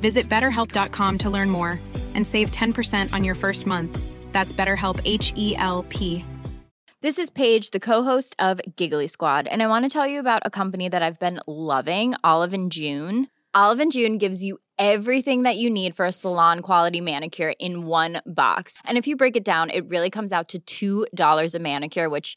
Visit betterhelp.com to learn more and save 10% on your first month. That's BetterHelp H E L P. This is Paige, the co-host of Giggly Squad, and I want to tell you about a company that I've been loving, Olive and June. Olive and June gives you everything that you need for a salon quality manicure in one box. And if you break it down, it really comes out to $2 a manicure, which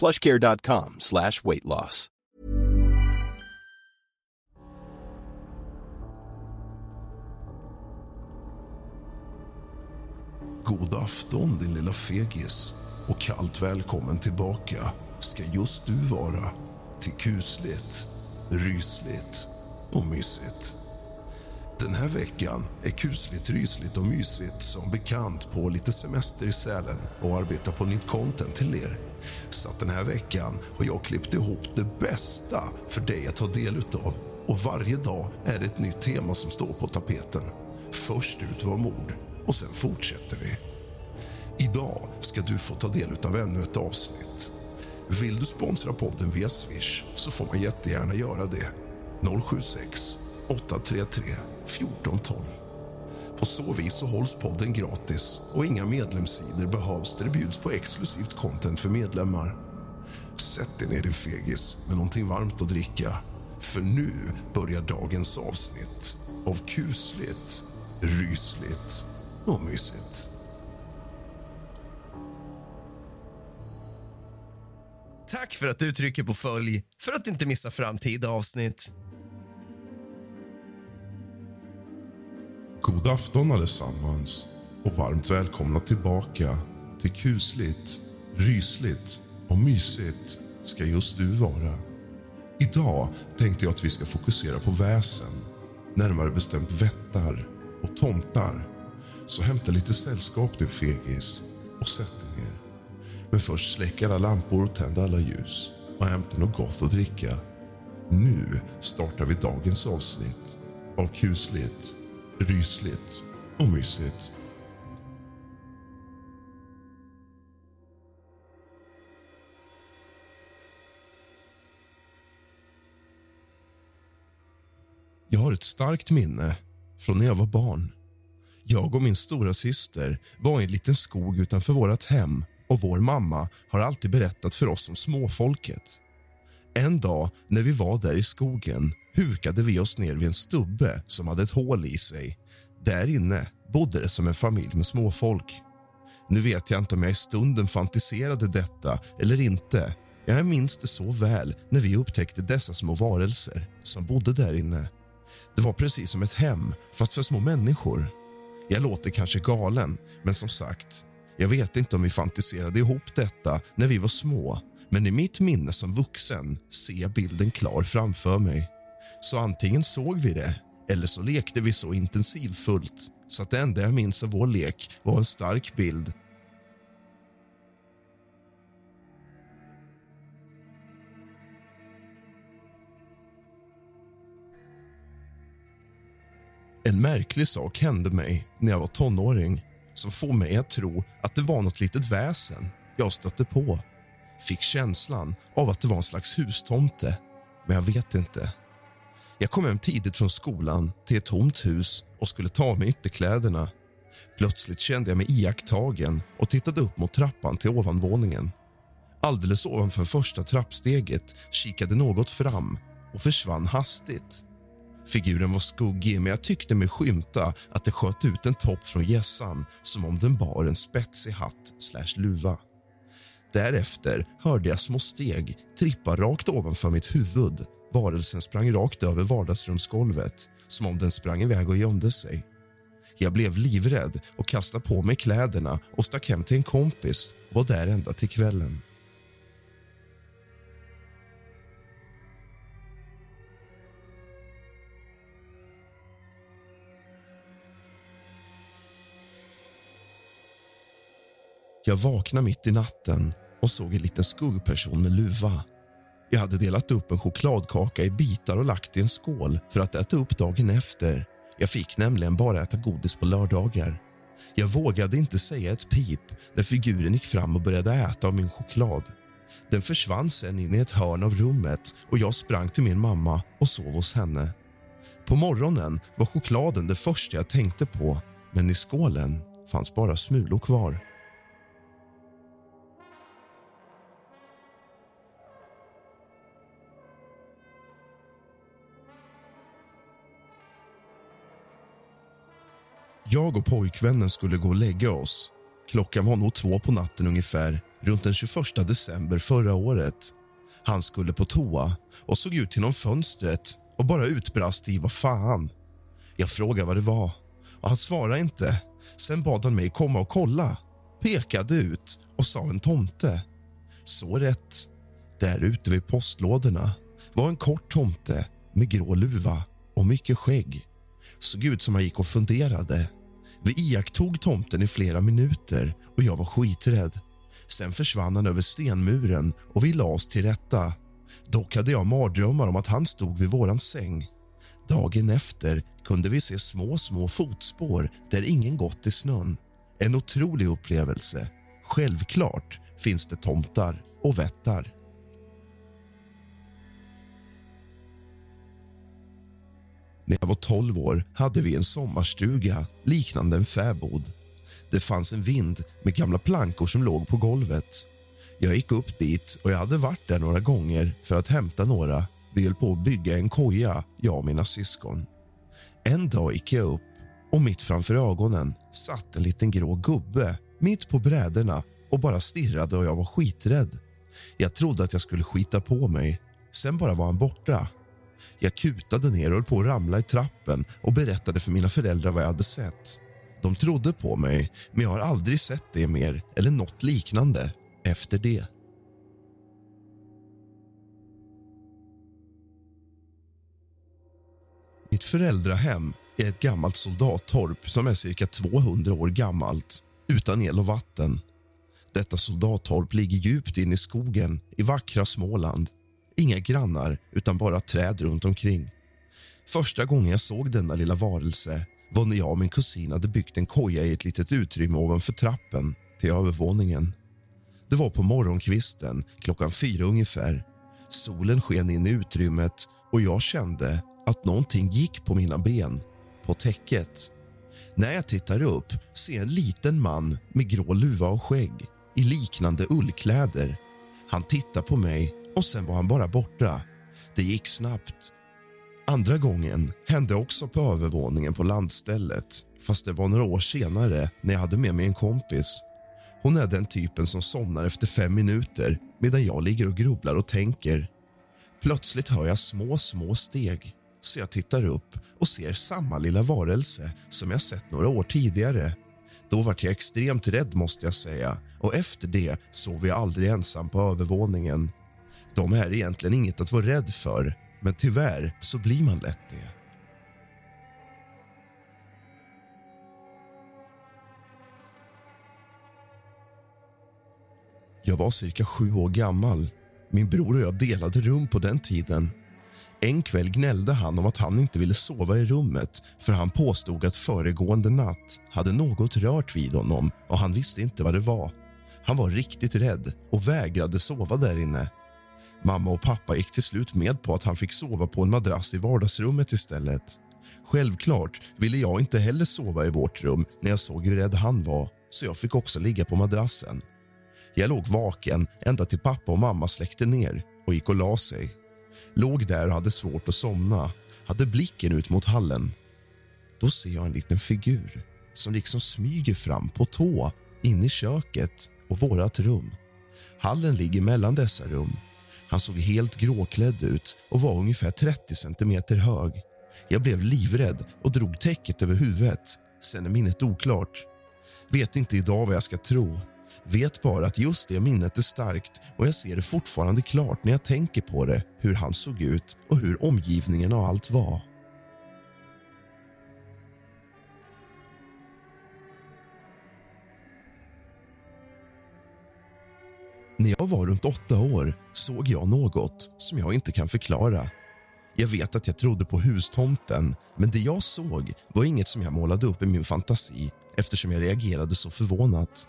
plushcare.com slash weight loss. God afton din lilla fegis och kallt välkommen tillbaka ska just du vara till kusligt, rysligt och mysigt. Den här veckan är kusligt, rysligt och mysigt som bekant på lite semester i Sälen och arbetar på nytt content till er. Så att den här veckan har jag klippt ihop det bästa för dig att ta del utav. Och varje dag är det ett nytt tema som står på tapeten. Först ut var mord och sen fortsätter vi. Idag ska du få ta del av ännu ett avsnitt. Vill du sponsra podden via Swish så får man jättegärna göra det. 076 833 1412. På så vis så hålls podden gratis och inga medlemssidor behövs där det bjuds på exklusivt content för medlemmar. Sätt dig ner din fegis med någonting varmt att dricka. För nu börjar dagens avsnitt av kusligt, rysligt och mysigt. Tack för att du trycker på följ för att inte missa framtida avsnitt. God afton allesammans och varmt välkomna tillbaka till kusligt, rysligt och mysigt ska just du vara. Idag tänkte jag att vi ska fokusera på väsen, närmare bestämt vättar och tomtar. Så hämta lite sällskap din fegis och sätt dig ner. Men först släck alla lampor och tänd alla ljus och hämta något gott att dricka. Nu startar vi dagens avsnitt av kusligt, rysligt och mysigt. Jag har ett starkt minne från när jag var barn. Jag och min stora syster var i en liten skog utanför vårt hem och vår mamma har alltid berättat för oss om småfolket. En dag när vi var där i skogen hukade vi oss ner vid en stubbe som hade ett hål i sig. Där inne bodde det som en familj med småfolk. Nu vet jag inte om jag i stunden fantiserade detta eller inte. Jag minns det så väl när vi upptäckte dessa små varelser som bodde där inne. Det var precis som ett hem, fast för små människor. Jag låter kanske galen, men som sagt, jag vet inte om vi fantiserade ihop detta när vi var små men i mitt minne som vuxen ser jag bilden klar framför mig. Så antingen såg vi det eller så lekte vi så intensivfullt så att det enda jag minns av vår lek var en stark bild En märklig sak hände mig när jag var tonåring som får mig att tro att det var något litet väsen jag stötte på. Fick känslan av att det var en slags hustomte, men jag vet inte. Jag kom hem tidigt från skolan till ett tomt hus och skulle ta mig ytterkläderna. Plötsligt kände jag mig iakttagen och tittade upp mot trappan till ovanvåningen. Alldeles ovanför första trappsteget kikade något fram och försvann hastigt. Figuren var skuggig, men jag tyckte mig skymta att det sköt ut en topp från gässan som om den bar en spetsig hatt slash luva. Därefter hörde jag små steg trippa rakt ovanför mitt huvud. Varelsen sprang rakt över vardagsrumsgolvet som om den sprang iväg och gömde sig. Jag blev livrädd och kastade på mig kläderna och stack hem till en kompis och var där ända till kvällen. Jag vaknade mitt i natten och såg en liten skuggperson med luva. Jag hade delat upp en chokladkaka i bitar och lagt i en skål för att äta upp dagen efter. Jag fick nämligen bara äta godis på lördagar. Jag vågade inte säga ett pip när figuren gick fram och började äta av min choklad. Den försvann sen in i ett hörn av rummet och jag sprang till min mamma och sov hos henne. På morgonen var chokladen det första jag tänkte på men i skålen fanns bara smulor kvar. Jag och pojkvännen skulle gå och lägga oss. Klockan var nog två på natten ungefär, runt den 21 december förra året. Han skulle på toa och såg ut genom fönstret och bara utbrast i vad fan. Jag frågade vad det var och han svarade inte. Sen bad han mig komma och kolla, pekade ut och sa en tomte. Så rätt. Där ute vid postlådorna var en kort tomte med grå luva och mycket skägg. Såg ut som han gick och funderade. Vi iakttog tomten i flera minuter och jag var skiträdd. Sen försvann han över stenmuren och vi la oss till rätta. Dock hade jag mardrömmar om att han stod vid våran säng. Dagen efter kunde vi se små, små fotspår där ingen gått i snön. En otrolig upplevelse. Självklart finns det tomtar och vättar. När jag var 12 år hade vi en sommarstuga liknande en fäbod. Det fanns en vind med gamla plankor som låg på golvet. Jag gick upp dit och jag hade varit där några gånger för att hämta några. Vi höll på att bygga en koja, jag och mina syskon. En dag gick jag upp och mitt framför ögonen satt en liten grå gubbe mitt på bräderna och bara stirrade och jag var skiträdd. Jag trodde att jag skulle skita på mig. Sen bara var han borta. Jag kutade ner och höll på att ramla i trappen och berättade för mina föräldrar vad jag hade sett. De trodde på mig, men jag har aldrig sett det mer eller något liknande efter det. Mitt föräldrahem är ett gammalt soldattorp som är cirka 200 år gammalt, utan el och vatten. Detta soldattorp ligger djupt in i skogen i vackra Småland. Inga grannar, utan bara träd runt omkring. Första gången jag såg denna lilla varelse var när jag och min kusin hade byggt en koja i ett litet utrymme ovanför trappen till övervåningen. Det var på morgonkvisten, klockan fyra ungefär. Solen sken in i utrymmet och jag kände att någonting gick på mina ben, på täcket. När jag tittar upp ser jag en liten man med grå luva och skägg i liknande ullkläder. Han tittar på mig och sen var han bara borta. Det gick snabbt. Andra gången hände också på övervåningen på landstället fast det var några år senare när jag hade med mig en kompis. Hon är den typen som somnar efter fem minuter medan jag ligger och grubblar och tänker. Plötsligt hör jag små, små steg så jag tittar upp och ser samma lilla varelse som jag sett några år tidigare. Då vart jag extremt rädd måste jag säga och efter det sov jag aldrig ensam på övervåningen. De är egentligen inget att vara rädd för, men tyvärr så blir man lätt det. Jag var cirka sju år gammal. Min bror och jag delade rum på den tiden. En kväll gnällde han om att han inte ville sova i rummet för han påstod att föregående natt hade något rört vid honom och han visste inte vad det var. Han var riktigt rädd och vägrade sova där inne. Mamma och pappa gick till slut med på att han fick sova på en madrass i vardagsrummet istället. Självklart ville jag inte heller sova i vårt rum när jag såg hur rädd han var så jag fick också ligga på madrassen. Jag låg vaken ända till pappa och mamma släckte ner och gick och la sig. Låg där och hade svårt att somna, hade blicken ut mot hallen. Då ser jag en liten figur som liksom smyger fram på tå in i köket och vårt rum. Hallen ligger mellan dessa rum. Han såg helt gråklädd ut och var ungefär 30 centimeter hög. Jag blev livrädd och drog täcket över huvudet. Sen är minnet oklart. Vet inte idag vad jag ska tro. Vet bara att just det minnet är starkt och jag ser det fortfarande klart när jag tänker på det, hur han såg ut och hur omgivningen och allt var. När jag var runt åtta år såg jag något som jag inte kan förklara. Jag vet att jag trodde på hustomten, men det jag såg var inget som jag målade upp i min fantasi eftersom jag reagerade så förvånat.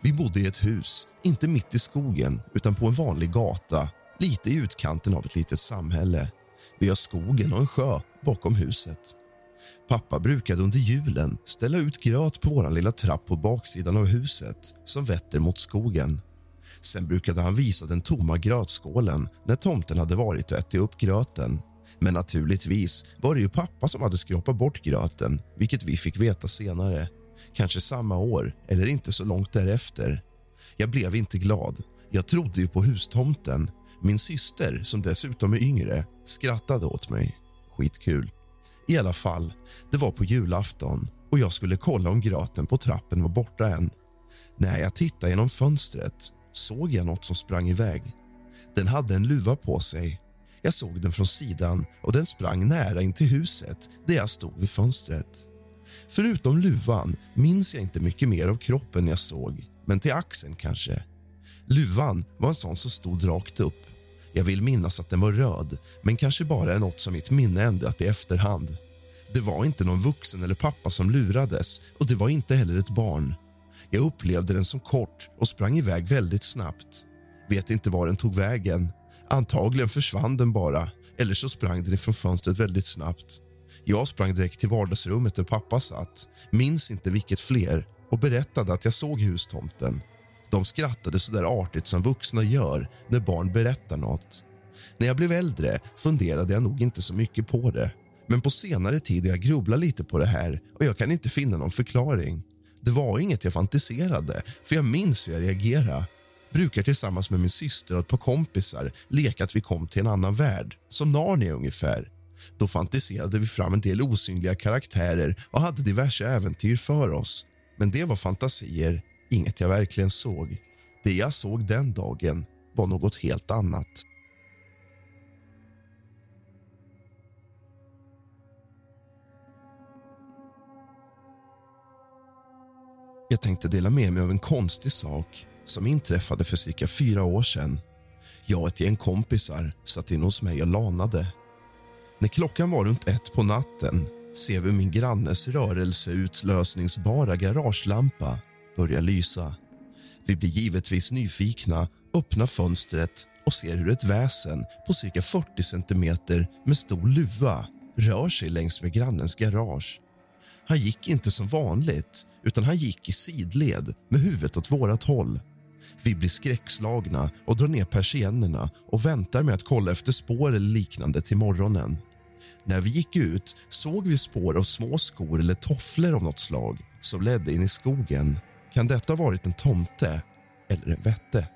Vi bodde i ett hus, inte mitt i skogen utan på en vanlig gata lite i utkanten av ett litet samhälle. Vi har skogen och en sjö bakom huset. Pappa brukade under julen ställa ut gröt på vår lilla trapp på baksidan av huset som vetter mot skogen. Sen brukade han visa den tomma grötskålen när tomten hade varit och ätit upp gröten. Men naturligtvis var det ju pappa som hade skrapat bort gröten, vilket vi fick veta senare. Kanske samma år, eller inte så långt därefter. Jag blev inte glad. Jag trodde ju på hustomten. Min syster, som dessutom är yngre, skrattade åt mig. Skitkul. I alla fall, det var på julafton och jag skulle kolla om gröten på trappen var borta än. När jag tittade genom fönstret såg jag något som sprang iväg. Den hade en luva på sig. Jag såg den från sidan och den sprang nära in till huset där jag stod vid fönstret. Förutom luvan minns jag inte mycket mer av kroppen jag såg, men till axeln kanske. Luvan var en sån som stod rakt upp. Jag vill minnas att den var röd, men kanske bara är något som mitt minne ändrat i efterhand. Det var inte någon vuxen eller pappa som lurades och det var inte heller ett barn. Jag upplevde den som kort och sprang iväg väldigt snabbt. Vet inte var den tog vägen. Antagligen försvann den bara, eller så sprang den ifrån fönstret väldigt snabbt. Jag sprang direkt till vardagsrummet där pappa satt, minns inte vilket fler och berättade att jag såg hustomten. De skrattade så där artigt som vuxna gör när barn berättar något. När jag blev äldre funderade jag nog inte så mycket på det. Men på senare tid har jag grubblat lite på det här och jag kan inte finna någon förklaring. Det var inget jag fantiserade, för jag minns hur jag reagerade. Brukar tillsammans med min syster och ett par kompisar leka att vi kom till en annan värld, som Narnia ungefär. Då fantiserade vi fram en del osynliga karaktärer och hade diverse äventyr för oss. Men det var fantasier, inget jag verkligen såg. Det jag såg den dagen var något helt annat. Jag tänkte dela med mig av en konstig sak som inträffade för cirka fyra år sedan. Jag och ett gäng kompisar satt in hos mig och lanade. När klockan var runt ett på natten ser vi min grannes rörelseutlösningsbara garagelampa börja lysa. Vi blir givetvis nyfikna, öppnar fönstret och ser hur ett väsen på cirka 40 centimeter med stor luva rör sig längs med grannens garage. Han gick inte som vanligt, utan han gick i sidled med huvudet åt vårat håll. Vi blir skräckslagna och drar ner persiennerna och väntar med att kolla efter spår eller liknande till morgonen. När vi gick ut såg vi spår av små skor eller tofflor av något slag som ledde in i skogen. Kan detta ha varit en tomte eller en vätte?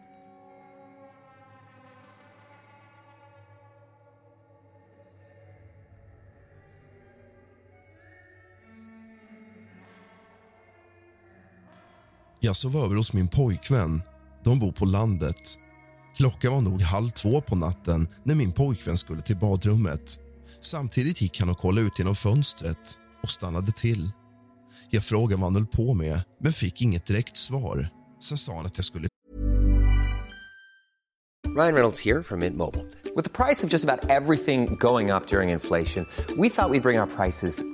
Jag sov över hos min pojkvän. De bor på landet. Klockan var nog halv två på natten när min pojkvän skulle till badrummet. Samtidigt gick han och kollade ut genom fönstret och stannade till. Jag frågade vad han höll på med, men fick inget direkt svar. Sen sa han att jag skulle Ryan Reynolds här från Mint Mobile. priset på nästan allt som går upp under inflationen, trodde vi att vi skulle bring våra priser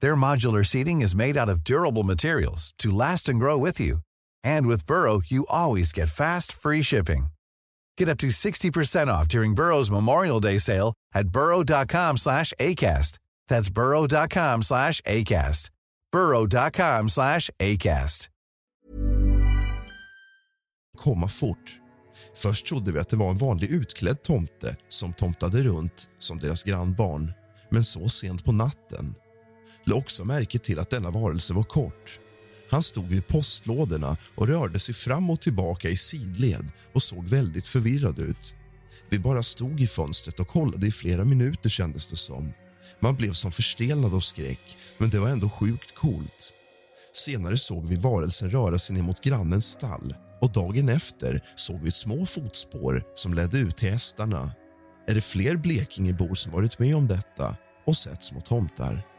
Their modular seating is made out of durable materials to last and grow with you. And with Burrow, you always get fast, free shipping. Get up to 60% off during Burrow's Memorial Day sale at burrow.com slash ACAST. That's burrow.com slash ACAST. burrow.com slash ACAST. komma fort. Först trodde vi att det var en vanlig utklädd tomte som tomtade runt som deras grannbarn. Men så sent på natten. Lade också märke till att denna varelse var kort. Han stod vid postlådorna och rörde sig fram och tillbaka i sidled och såg väldigt förvirrad ut. Vi bara stod i fönstret och kollade i flera minuter kändes det som. Man blev som förstelnad av skräck, men det var ändå sjukt coolt. Senare såg vi varelsen röra sig ner mot grannens stall och dagen efter såg vi små fotspår som ledde ut till hästarna. Är det fler Blekingebor som varit med om detta och sett små tomtar?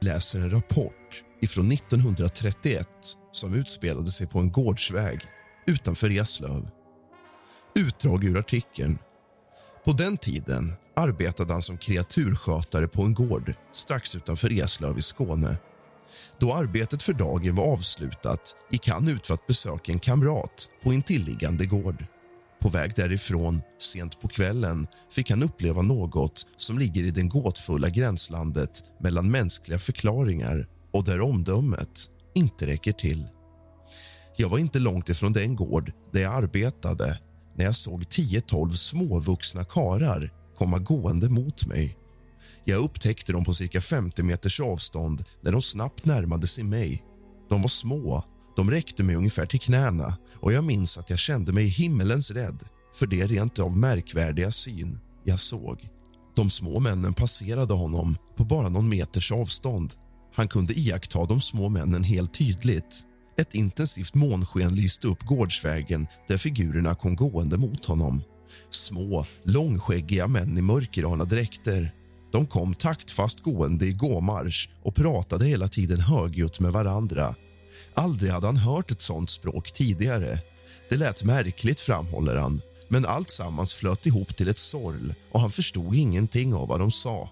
Vi läser en rapport ifrån 1931 som utspelade sig på en gårdsväg utanför Eslöv. Utdrag ur artikeln. På den tiden arbetade han som kreaturskötare på en gård strax utanför Eslöv i Skåne. Då arbetet för dagen var avslutat gick han ut för att besöka en kamrat på intilliggande gård. På väg därifrån, sent på kvällen, fick han uppleva något som ligger i det gåtfulla gränslandet mellan mänskliga förklaringar och där omdömet inte räcker till. Jag var inte långt ifrån den gård där jag arbetade när jag såg 10-12 småvuxna karar komma gående mot mig. Jag upptäckte dem på cirka 50 meters avstånd när de snabbt närmade sig mig. De var små, de räckte mig ungefär till knäna och jag minns att jag kände mig himmelens rädd för det rent av märkvärdiga syn jag såg. De små männen passerade honom på bara någon meters avstånd. Han kunde iaktta de små männen helt tydligt. Ett intensivt månsken lyste upp gårdsvägen där figurerna kom gående mot honom. Små, långskäggiga män i mörkgröna dräkter. De kom taktfast gående i gåmarsch och pratade hela tiden högljutt med varandra. Aldrig hade han hört ett sånt språk tidigare. Det lät märkligt, framhåller han men allt sammans flöt ihop till ett sorl och han förstod ingenting av vad de sa.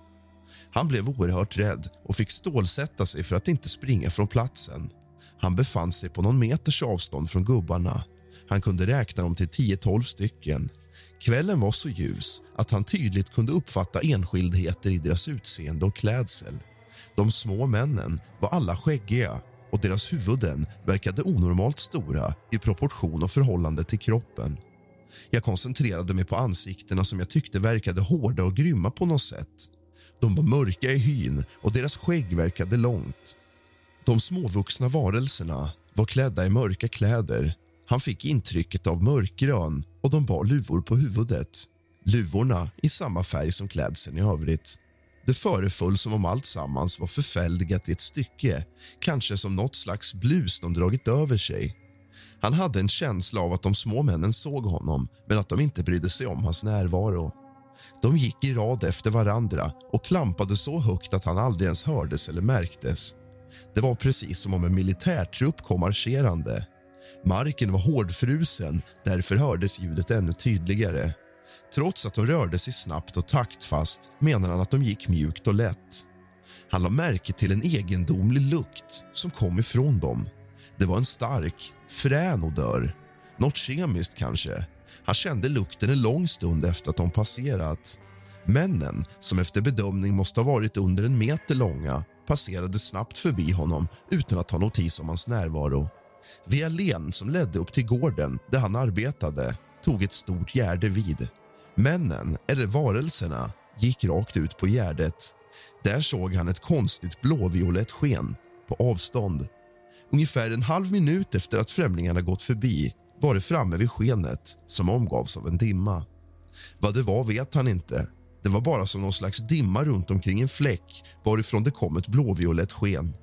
Han blev oerhört rädd och fick stålsätta sig för att inte springa från platsen. Han befann sig på någon meters avstånd från gubbarna. Han kunde räkna dem till 10-12 stycken. Kvällen var så ljus att han tydligt kunde uppfatta enskildheter i deras utseende och klädsel. De små männen var alla skäggiga och deras huvuden verkade onormalt stora i proportion och förhållande till kroppen. Jag koncentrerade mig på ansiktena som jag tyckte verkade hårda och grymma på något sätt. De var mörka i hyn och deras skägg verkade långt. De småvuxna varelserna var klädda i mörka kläder. Han fick intrycket av mörkgrön och de bar luvor på huvudet. Luvorna i samma färg som klädseln i övrigt. Det föreföll som om allt sammans var förfäldigat i ett stycke kanske som något slags blus de dragit över sig. Han hade en känsla av att de små männen såg honom men att de inte brydde sig om hans närvaro. De gick i rad efter varandra och klampade så högt att han aldrig ens hördes eller märktes. Det var precis som om en militärtrupp kom marscherande. Marken var hårdfrusen, därför hördes ljudet ännu tydligare. Trots att de rörde sig snabbt och taktfast menar han att de gick mjukt och lätt. Han la märke till en egendomlig lukt som kom ifrån dem. Det var en stark, frän odör. Något kemiskt kanske. Han kände lukten en lång stund efter att de passerat. Männen, som efter bedömning måste ha varit under en meter långa passerade snabbt förbi honom utan att ta notis om hans närvaro. Via len som ledde upp till gården där han arbetade tog ett stort gärde vid. Männen, eller varelserna, gick rakt ut på gärdet. Där såg han ett konstigt blåviolett sken på avstånd. Ungefär en halv minut efter att främlingarna gått förbi var det framme vid skenet som omgavs av en dimma. Vad det var vet han inte. Det var bara som någon slags dimma runt omkring en fläck varifrån det kom ett blåviolett sken.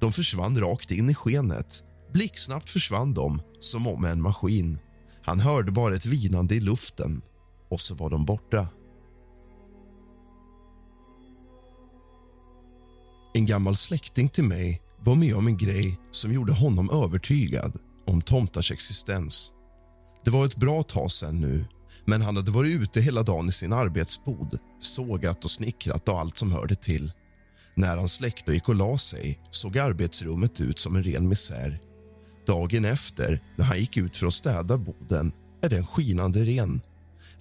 De försvann rakt in i skenet. Blixtsnabbt försvann de, som om en maskin. Han hörde bara ett vinande i luften, och så var de borta. En gammal släkting till mig var med om en grej som gjorde honom övertygad om tomtars existens. Det var ett bra tag sen nu, men han hade varit ute hela dagen i sin arbetsbod sågat och snickrat och allt som hörde till. När han släckte och gick och la sig såg arbetsrummet ut som en ren misär. Dagen efter, när han gick ut för att städa boden, är den skinande ren.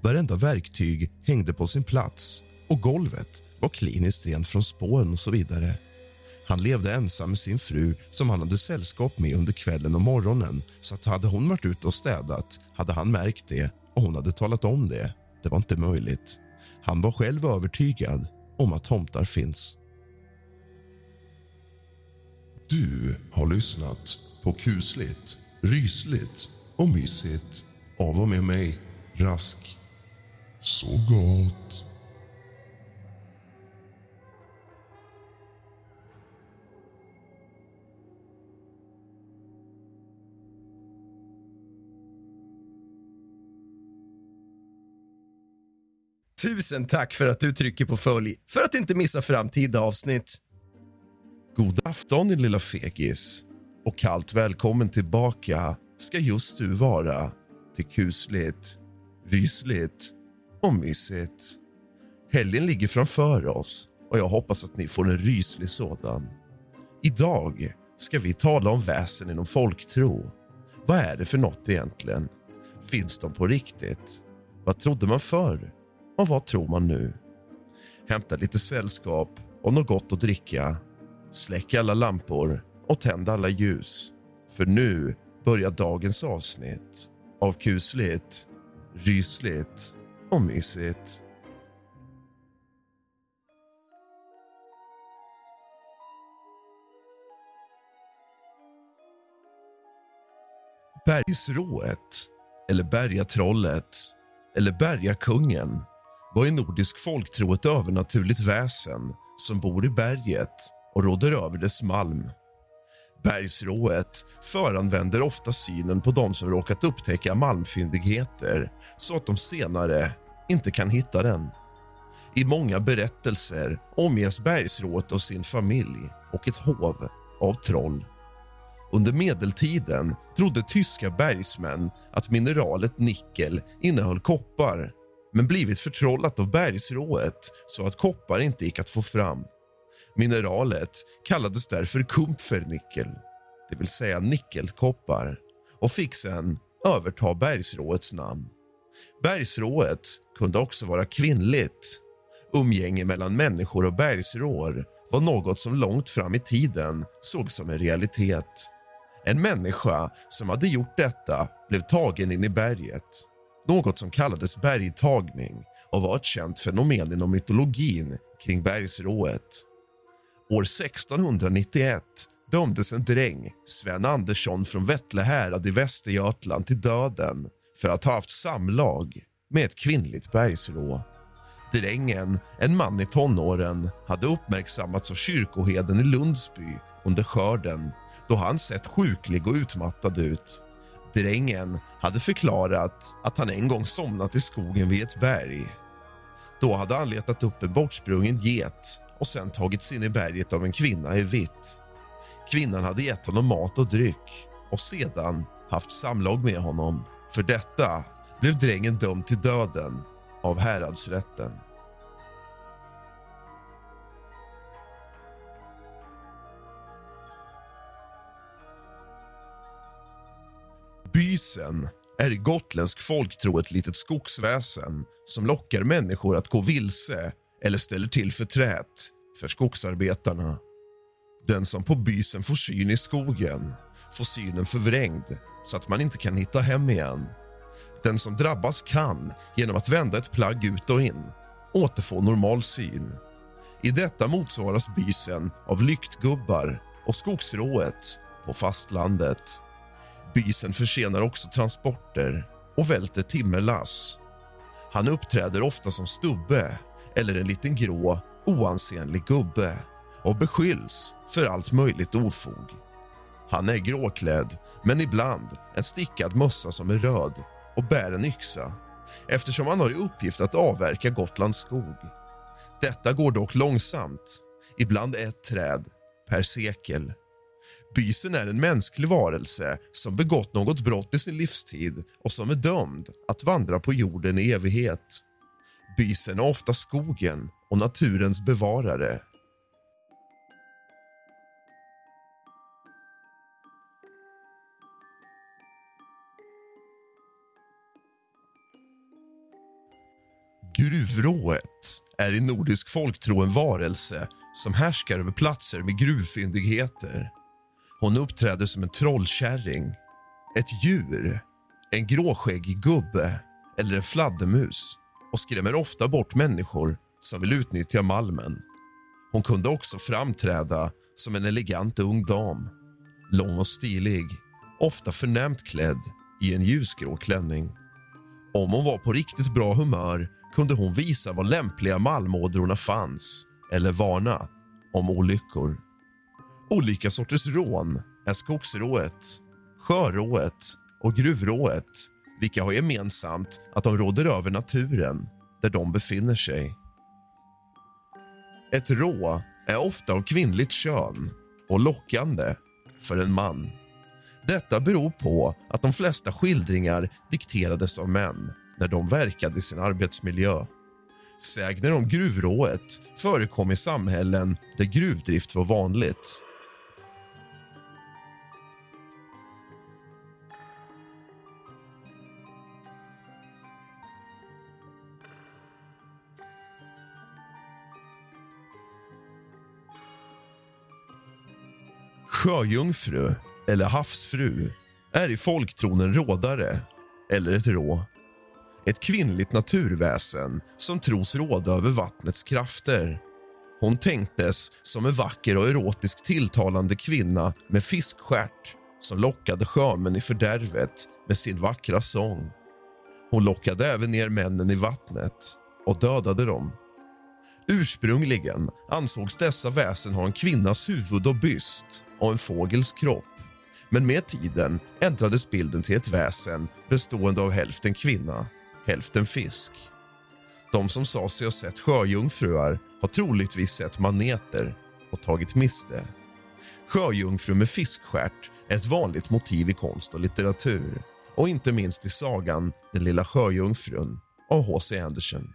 Varenda verktyg hängde på sin plats och golvet var kliniskt rent från spåren och så vidare. Han levde ensam med sin fru som han hade sällskap med under kvällen och morgonen så att hade hon varit ute och städat hade han märkt det och hon hade talat om det. Det var inte möjligt. Han var själv övertygad om att tomtar finns. Du har lyssnat på kusligt, rysligt och mysigt av och med mig, Rask. Så gott. Tusen tack för att du trycker på följ för att inte missa framtida avsnitt. God afton, din lilla fegis. Och kallt välkommen tillbaka ska just du vara till kusligt, rysligt och mysigt. Helgen ligger framför oss och jag hoppas att ni får en ryslig sådan. Idag ska vi tala om väsen inom folktro. Vad är det för något egentligen? Finns de på riktigt? Vad trodde man förr? Och vad tror man nu? Hämta lite sällskap och något gott att dricka. Släck alla lampor och tänd alla ljus. För nu börjar dagens avsnitt av kusligt, rysligt och mysigt. Bergsrået, eller Bergatrollet, eller Bergakungen var i nordisk folktro ett övernaturligt väsen som bor i berget och råder över dess malm. Bergsrået föranvänder ofta synen på de som råkat upptäcka malmfyndigheter så att de senare inte kan hitta den. I många berättelser omges bergsrået av sin familj och ett hov av troll. Under medeltiden trodde tyska bergsmän att mineralet nickel innehöll koppar men blivit förtrollat av bergsrået så att koppar inte gick att få fram. Mineralet kallades därför kumpfernickel, det vill säga nickelkoppar och fick sen överta bergsråets namn. Bergsrået kunde också vara kvinnligt. Umgänge mellan människor och bergsrår var något som långt fram i tiden sågs som en realitet. En människa som hade gjort detta blev tagen in i berget något som kallades bergtagning och var ett känt fenomen inom mytologin kring bergsrået. År 1691 dömdes en dräng, Sven Andersson från Vettlehärad i Västergötland till döden för att ha haft samlag med ett kvinnligt bergsrå. Drängen, en man i tonåren, hade uppmärksammats av kyrkoheden i Lundsby under skörden då han sett sjuklig och utmattad ut. Drängen hade förklarat att han en gång somnat i skogen vid ett berg. Då hade han letat upp en bortsprungen get och sen tagits in i berget av en kvinna i vitt. Kvinnan hade gett honom mat och dryck och sedan haft samlag med honom. För detta blev drängen dömd till döden av häradsrätten. Bysen är i gotländsk folktro ett litet skogsväsen som lockar människor att gå vilse eller ställer till förträt för skogsarbetarna. Den som på bysen får syn i skogen får synen förvrängd så att man inte kan hitta hem igen. Den som drabbas kan, genom att vända ett plagg ut och in, återfå normal syn. I detta motsvaras bysen av lyktgubbar och skogsrået på fastlandet. Bysen försenar också transporter och välter timmerlass. Han uppträder ofta som stubbe eller en liten grå, oansenlig gubbe och beskylls för allt möjligt ofog. Han är gråklädd, men ibland en stickad mössa som är röd och bär en yxa eftersom han har i uppgift att avverka Gotlands skog. Detta går dock långsamt, ibland ett träd per sekel. Bysen är en mänsklig varelse som begått något brott i sin livstid och som är dömd att vandra på jorden i evighet. Bysen är ofta skogen och naturens bevarare. Gruvrået är i nordisk folktro en varelse som härskar över platser med gruvfyndigheter. Hon uppträder som en trollkärring, ett djur, en gråskäggig gubbe eller en fladdermus och skrämmer ofta bort människor som vill utnyttja malmen. Hon kunde också framträda som en elegant ung dam, lång och stilig, ofta förnämt klädd i en ljusgrå klänning. Om hon var på riktigt bra humör kunde hon visa var lämpliga malmådrorna fanns eller varna om olyckor. Olika sorters rån är skogsrået, sjörået och gruvrået vilka har gemensamt att de råder över naturen där de befinner sig. Ett rå är ofta av kvinnligt kön och lockande för en man. Detta beror på att de flesta skildringar dikterades av män när de verkade i sin arbetsmiljö. Sägner om gruvrået förekom i samhällen där gruvdrift var vanligt. Sjöjungfru, eller havsfru, är i folktron en rådare, eller ett rå. Ett kvinnligt naturväsen som tros råda över vattnets krafter. Hon tänktes som en vacker och erotiskt tilltalande kvinna med fiskstjärt som lockade sjömän i fördärvet med sin vackra sång. Hon lockade även ner männen i vattnet och dödade dem. Ursprungligen ansågs dessa väsen ha en kvinnas huvud och byst och en fågels kropp. Men med tiden ändrades bilden till ett väsen bestående av hälften kvinna, hälften fisk. De som sa sig ha sett sjöjungfruar har troligtvis sett maneter och tagit miste. Sjöjungfru med fiskstjärt är ett vanligt motiv i konst och litteratur och inte minst i sagan Den lilla sjöjungfrun av H.C. Andersen.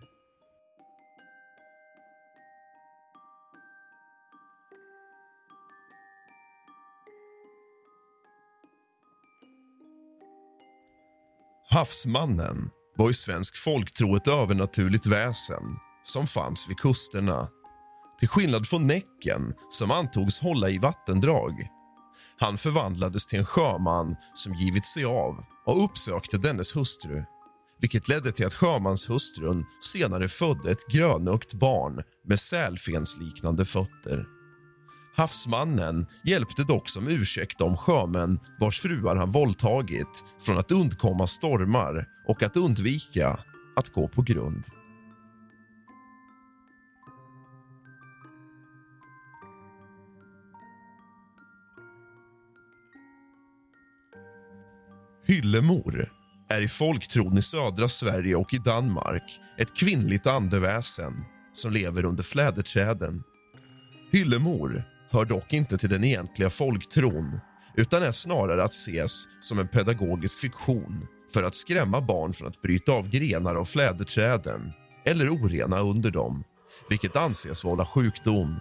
Havsmannen var i svensk folktro ett övernaturligt väsen som fanns vid kusterna. Till skillnad från Näcken, som antogs hålla i vattendrag. Han förvandlades till en sjöman som givit sig av och uppsökte dennes hustru vilket ledde till att sjömanshustrun senare födde ett grönögt barn med sälfensliknande fötter. Havsmannen hjälpte dock som ursäkt de sjömän vars fruar han våldtagit från att undkomma stormar och att undvika att gå på grund. Hyllemor är i folktron i södra Sverige och i Danmark ett kvinnligt andeväsen som lever under fläderträden. Hyllemor hör dock inte till den egentliga folktron utan är snarare att ses som en pedagogisk fiktion för att skrämma barn från att bryta av grenar av fläderträden eller orena under dem, vilket anses vålla sjukdom.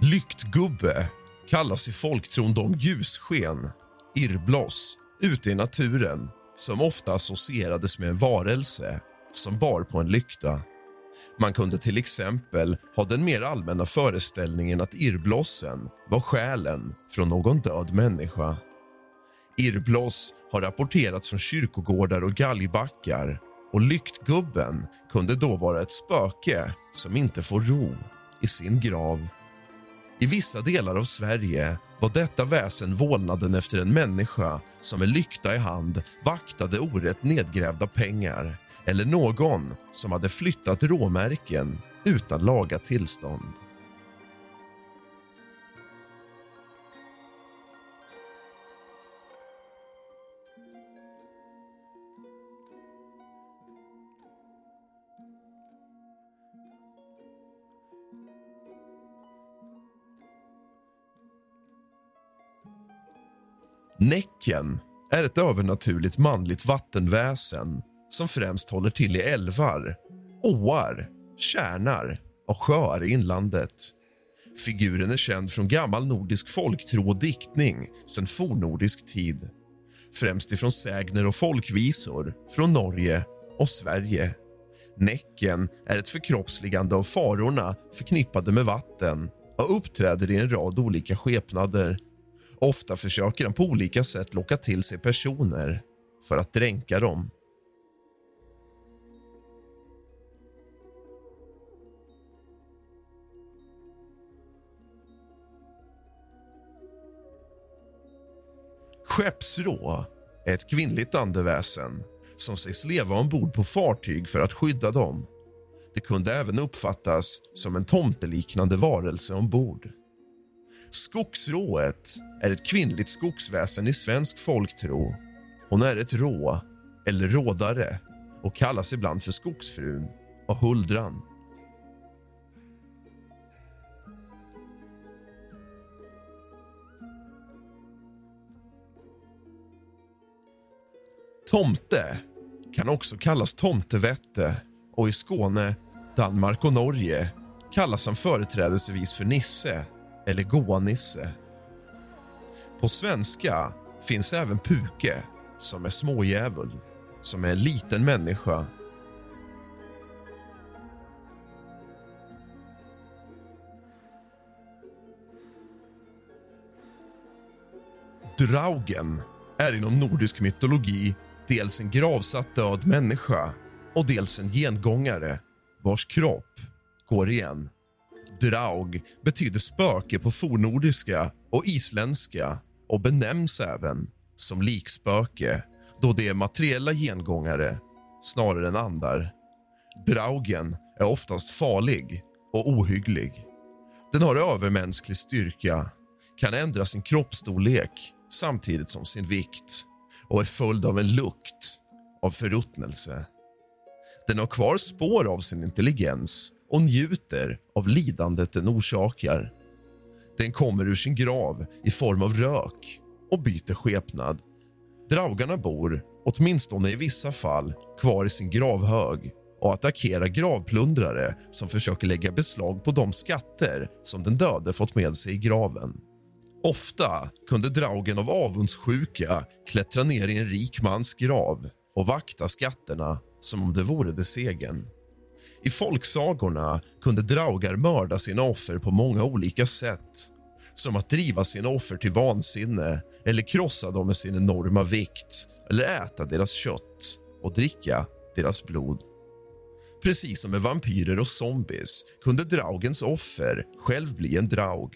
Lyktgubbe kallas i folktron de ljussken, irrbloss, ute i naturen som ofta associerades med en varelse som bar på en lykta. Man kunde till exempel ha den mer allmänna föreställningen att irrblossen var själen från någon död människa. Irrbloss har rapporterats från kyrkogårdar och galgbackar och lyktgubben kunde då vara ett spöke som inte får ro i sin grav. I vissa delar av Sverige var detta väsen vålnaden efter en människa som med lykta i hand vaktade orätt nedgrävda pengar eller någon som hade flyttat råmärken utan laga tillstånd. Näcken är ett övernaturligt manligt vattenväsen som främst håller till i älvar, åar, kärnar och sjöar i inlandet. Figuren är känd från gammal nordisk folktro och diktning sedan fornnordisk tid. Främst ifrån sägner och folkvisor från Norge och Sverige. Näcken är ett förkroppsligande av farorna förknippade med vatten och uppträder i en rad olika skepnader. Ofta försöker han på olika sätt locka till sig personer för att dränka dem. Skeppsrå är ett kvinnligt andeväsen som sägs leva ombord på fartyg för att skydda dem. Det kunde även uppfattas som en tomteliknande varelse ombord. Skogsrået är ett kvinnligt skogsväsen i svensk folktro. Hon är ett rå, eller rådare och kallas ibland för skogsfrun och huldran. Tomte kan också kallas tomtevette och i Skåne, Danmark och Norge kallas han företrädesvis för Nisse eller Goa-Nisse. På svenska finns även puke, som är smådjävul, som är en liten människa. Draugen är inom nordisk mytologi dels en gravsatt död människa och dels en gengångare vars kropp går igen. Draug betyder spöke på fornordiska och isländska och benämns även som likspöke då det är materiella gengångare snarare än andar. Draugen är oftast farlig och ohygglig. Den har övermänsklig styrka, kan ändra sin kroppsstorlek samtidigt som sin vikt och är följd av en lukt av förruttnelse. Den har kvar spår av sin intelligens och njuter av lidandet den orsakar. Den kommer ur sin grav i form av rök och byter skepnad. Draugarna bor, åtminstone i vissa fall, kvar i sin gravhög och attackerar gravplundrare som försöker lägga beslag på de skatter som den döde fått med sig i graven. Ofta kunde Draugen av avundssjuka klättra ner i en rik mans grav och vakta skatterna som om det vore dess egen. I folksagorna kunde draugar mörda sina offer på många olika sätt som att driva sina offer till vansinne eller krossa dem med sin enorma vikt eller äta deras kött och dricka deras blod. Precis som med vampyrer och zombies kunde draugens offer själv bli en draug.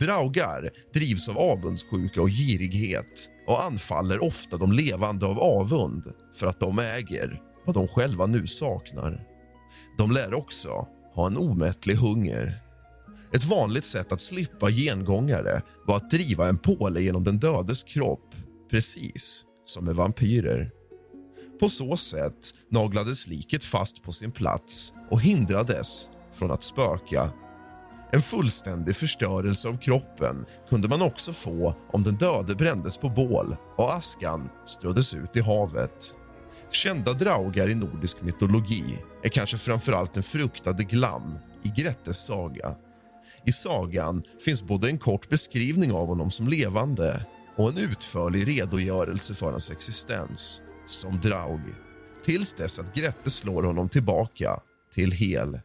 Draugar drivs av avundssjuka och girighet och anfaller ofta de levande av avund för att de äger vad de själva nu saknar. De lär också ha en omättlig hunger. Ett vanligt sätt att slippa gengångare var att driva en påle genom den dödes kropp precis som med vampyrer. På så sätt naglades liket fast på sin plats och hindrades från att spöka. En fullständig förstörelse av kroppen kunde man också få om den döde brändes på bål och askan ströddes ut i havet. Kända draugar i nordisk mytologi är kanske framförallt den fruktade Glam i Grettes saga. I sagan finns både en kort beskrivning av honom som levande och en utförlig redogörelse för hans existens som Draug tills dess att Grette slår honom tillbaka till hel.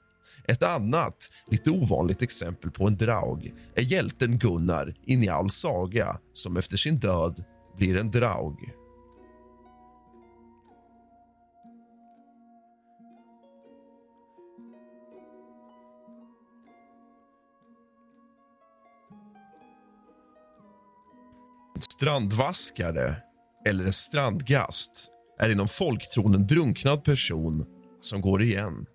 Ett annat, lite ovanligt exempel på en Draug är hjälten Gunnar i Njals saga som efter sin död blir en Draug. Strandvaskare eller en strandgast är inom folktron en drunknad person som går igen.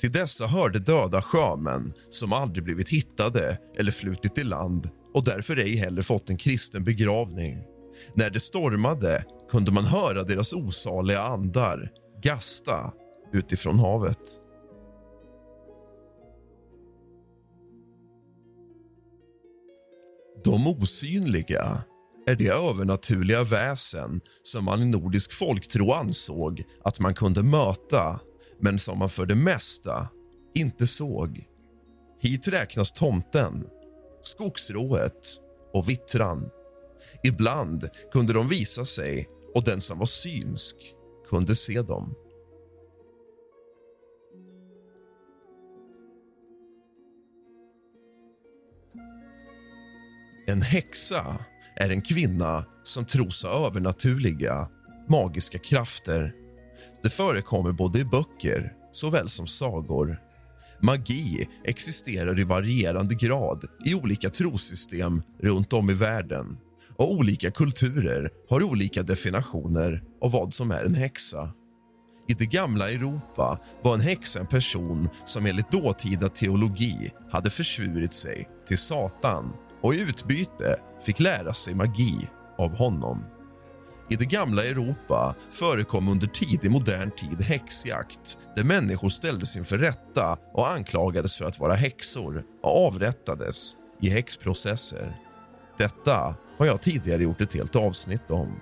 Till dessa hörde döda sjömän som aldrig blivit hittade eller flutit i land och därför ej heller fått en kristen begravning. När det stormade kunde man höra deras osaliga andar gasta utifrån havet. De osynliga är det övernaturliga väsen som man i nordisk folktro ansåg att man kunde möta men som man för det mesta inte såg. Hit räknas tomten, skogsrået och vittran. Ibland kunde de visa sig och den som var synsk kunde se dem. En häxa är en kvinna som tros ha övernaturliga, magiska krafter. Det förekommer både i böcker såväl som sagor. Magi existerar i varierande grad i olika trossystem runt om i världen och olika kulturer har olika definitioner av vad som är en häxa. I det gamla Europa var en häxa en person som enligt dåtida teologi hade försvurit sig till Satan och i utbyte fick lära sig magi av honom. I det gamla Europa förekom under tidig modern tid häxjakt där människor ställdes inför rätta och anklagades för att vara häxor och avrättades i häxprocesser. Detta har jag tidigare gjort ett helt avsnitt om.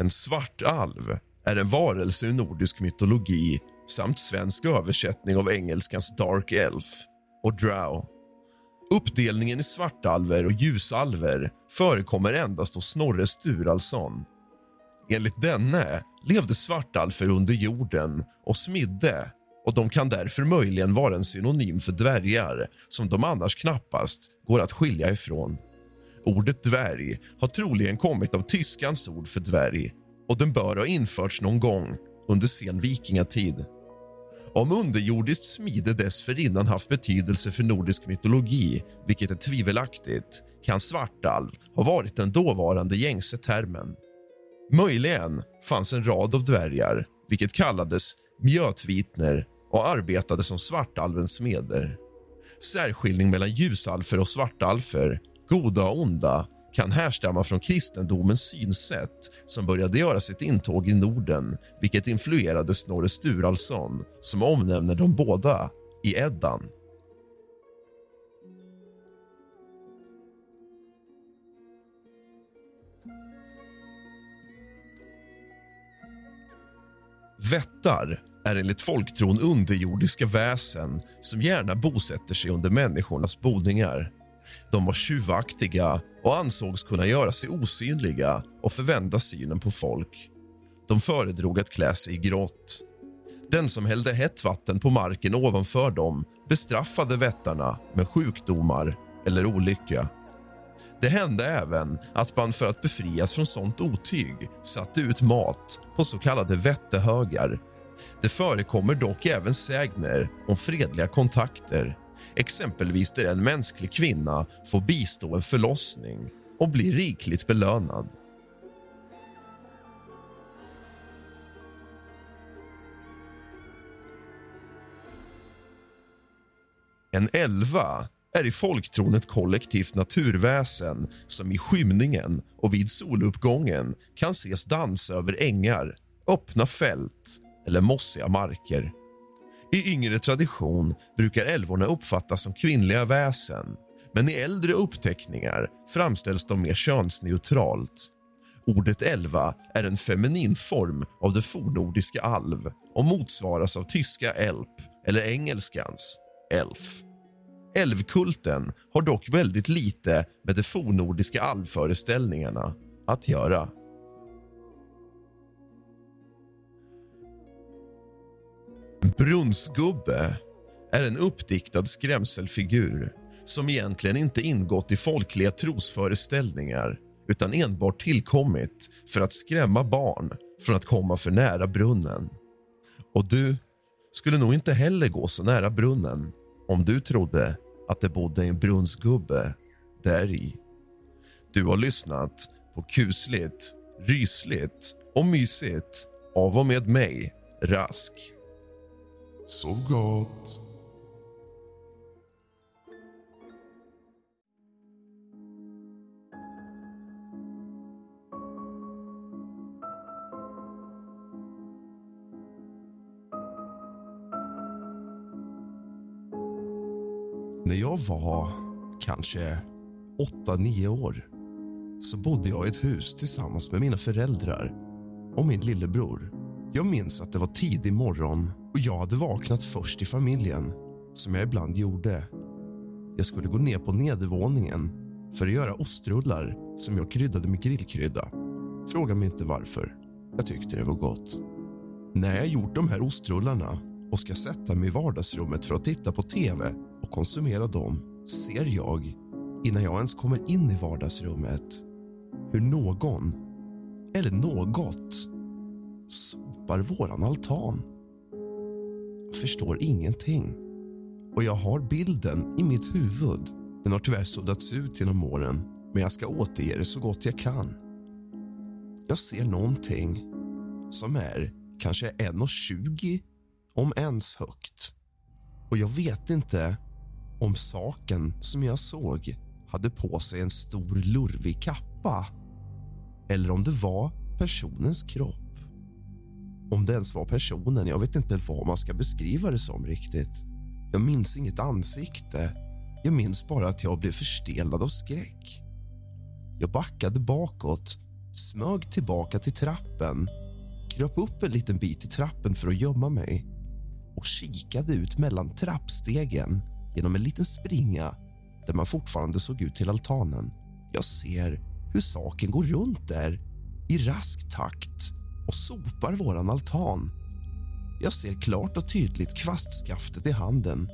En svartalv är en varelse ur nordisk mytologi samt svensk översättning av engelskans dark elf och drow. Uppdelningen i svartalver och ljusalver förekommer endast hos Snorre Sturalsson. Enligt denne levde svartalfer under jorden och smidde och de kan därför möjligen vara en synonym för dvärgar som de annars knappast går att skilja ifrån. Ordet dvärg har troligen kommit av tyskans ord för dvärg och den bör ha införts någon gång under sen vikingatid. Om underjordiskt smide dessförinnan haft betydelse för nordisk mytologi, vilket är tvivelaktigt, kan svartalv ha varit den dåvarande gängse termen. Möjligen fanns en rad av dvärgar, vilket kallades mjötvitner och arbetade som svartalvens smeder. Särskiljning mellan ljusalfer och svartalfer goda och onda kan härstamma från kristendomens synsätt som började göra sitt intåg i Norden vilket influerade Snorre Sturalsson som omnämner dem båda i Eddan. Vättar är enligt folktron underjordiska väsen som gärna bosätter sig under människornas boningar. De var tjuvaktiga och ansågs kunna göra sig osynliga och förvända synen på folk. De föredrog att klä sig i grått. Den som hällde hett vatten på marken ovanför dem bestraffade vättarna med sjukdomar eller olycka. Det hände även att man för att befrias från sånt otyg satte ut mat på så kallade vättehögar. Det förekommer dock även sägner om fredliga kontakter exempelvis där en mänsklig kvinna får bistå en förlossning och blir rikligt belönad. En elva är i folktron ett kollektivt naturväsen som i skymningen och vid soluppgången kan ses dansa över ängar, öppna fält eller mossiga marker. I yngre tradition brukar älvorna uppfattas som kvinnliga väsen men i äldre uppteckningar framställs de mer könsneutralt. Ordet elva är en feminin form av det fornordiska alv och motsvaras av tyska elp eller engelskans elf. Älvkulten har dock väldigt lite med de fornordiska alvföreställningarna att göra. Brunnsgubbe är en uppdiktad skrämselfigur som egentligen inte ingått i folkliga trosföreställningar utan enbart tillkommit för att skrämma barn från att komma för nära brunnen. Och du skulle nog inte heller gå så nära brunnen om du trodde att det bodde en brunnsgubbe där i. Du har lyssnat på kusligt, rysligt och mysigt av och med mig, Rask. Sov gott. När jag var kanske 8-9 år så bodde jag i ett hus tillsammans med mina föräldrar och min lillebror. Jag minns att det var tidig morgon och jag hade vaknat först i familjen, som jag ibland gjorde. Jag skulle gå ner på nedervåningen för att göra ostrullar som jag kryddade med grillkrydda. Fråga mig inte varför. Jag tyckte det var gott. När jag gjort de här ostrullarna och ska sätta mig i vardagsrummet för att titta på tv och konsumera dem ser jag, innan jag ens kommer in i vardagsrummet hur någon, eller något, sopar våran altan. Jag förstår ingenting. Och jag har bilden i mitt huvud. Den har tyvärr suddats ut genom åren, men jag ska återge det så gott jag kan. Jag ser någonting som är kanske 1,20 om ens högt. Och jag vet inte om saken som jag såg hade på sig en stor lurvig kappa eller om det var personens kropp. Om det ens var personen, jag vet inte vad man ska beskriva det som riktigt. Jag minns inget ansikte. Jag minns bara att jag blev förstelnad av skräck. Jag backade bakåt, smög tillbaka till trappen kröp upp en liten bit i trappen för att gömma mig och kikade ut mellan trappstegen genom en liten springa där man fortfarande såg ut till altanen. Jag ser hur saken går runt där i rask takt och sopar våran altan. Jag ser klart och tydligt kvastskaftet i handen.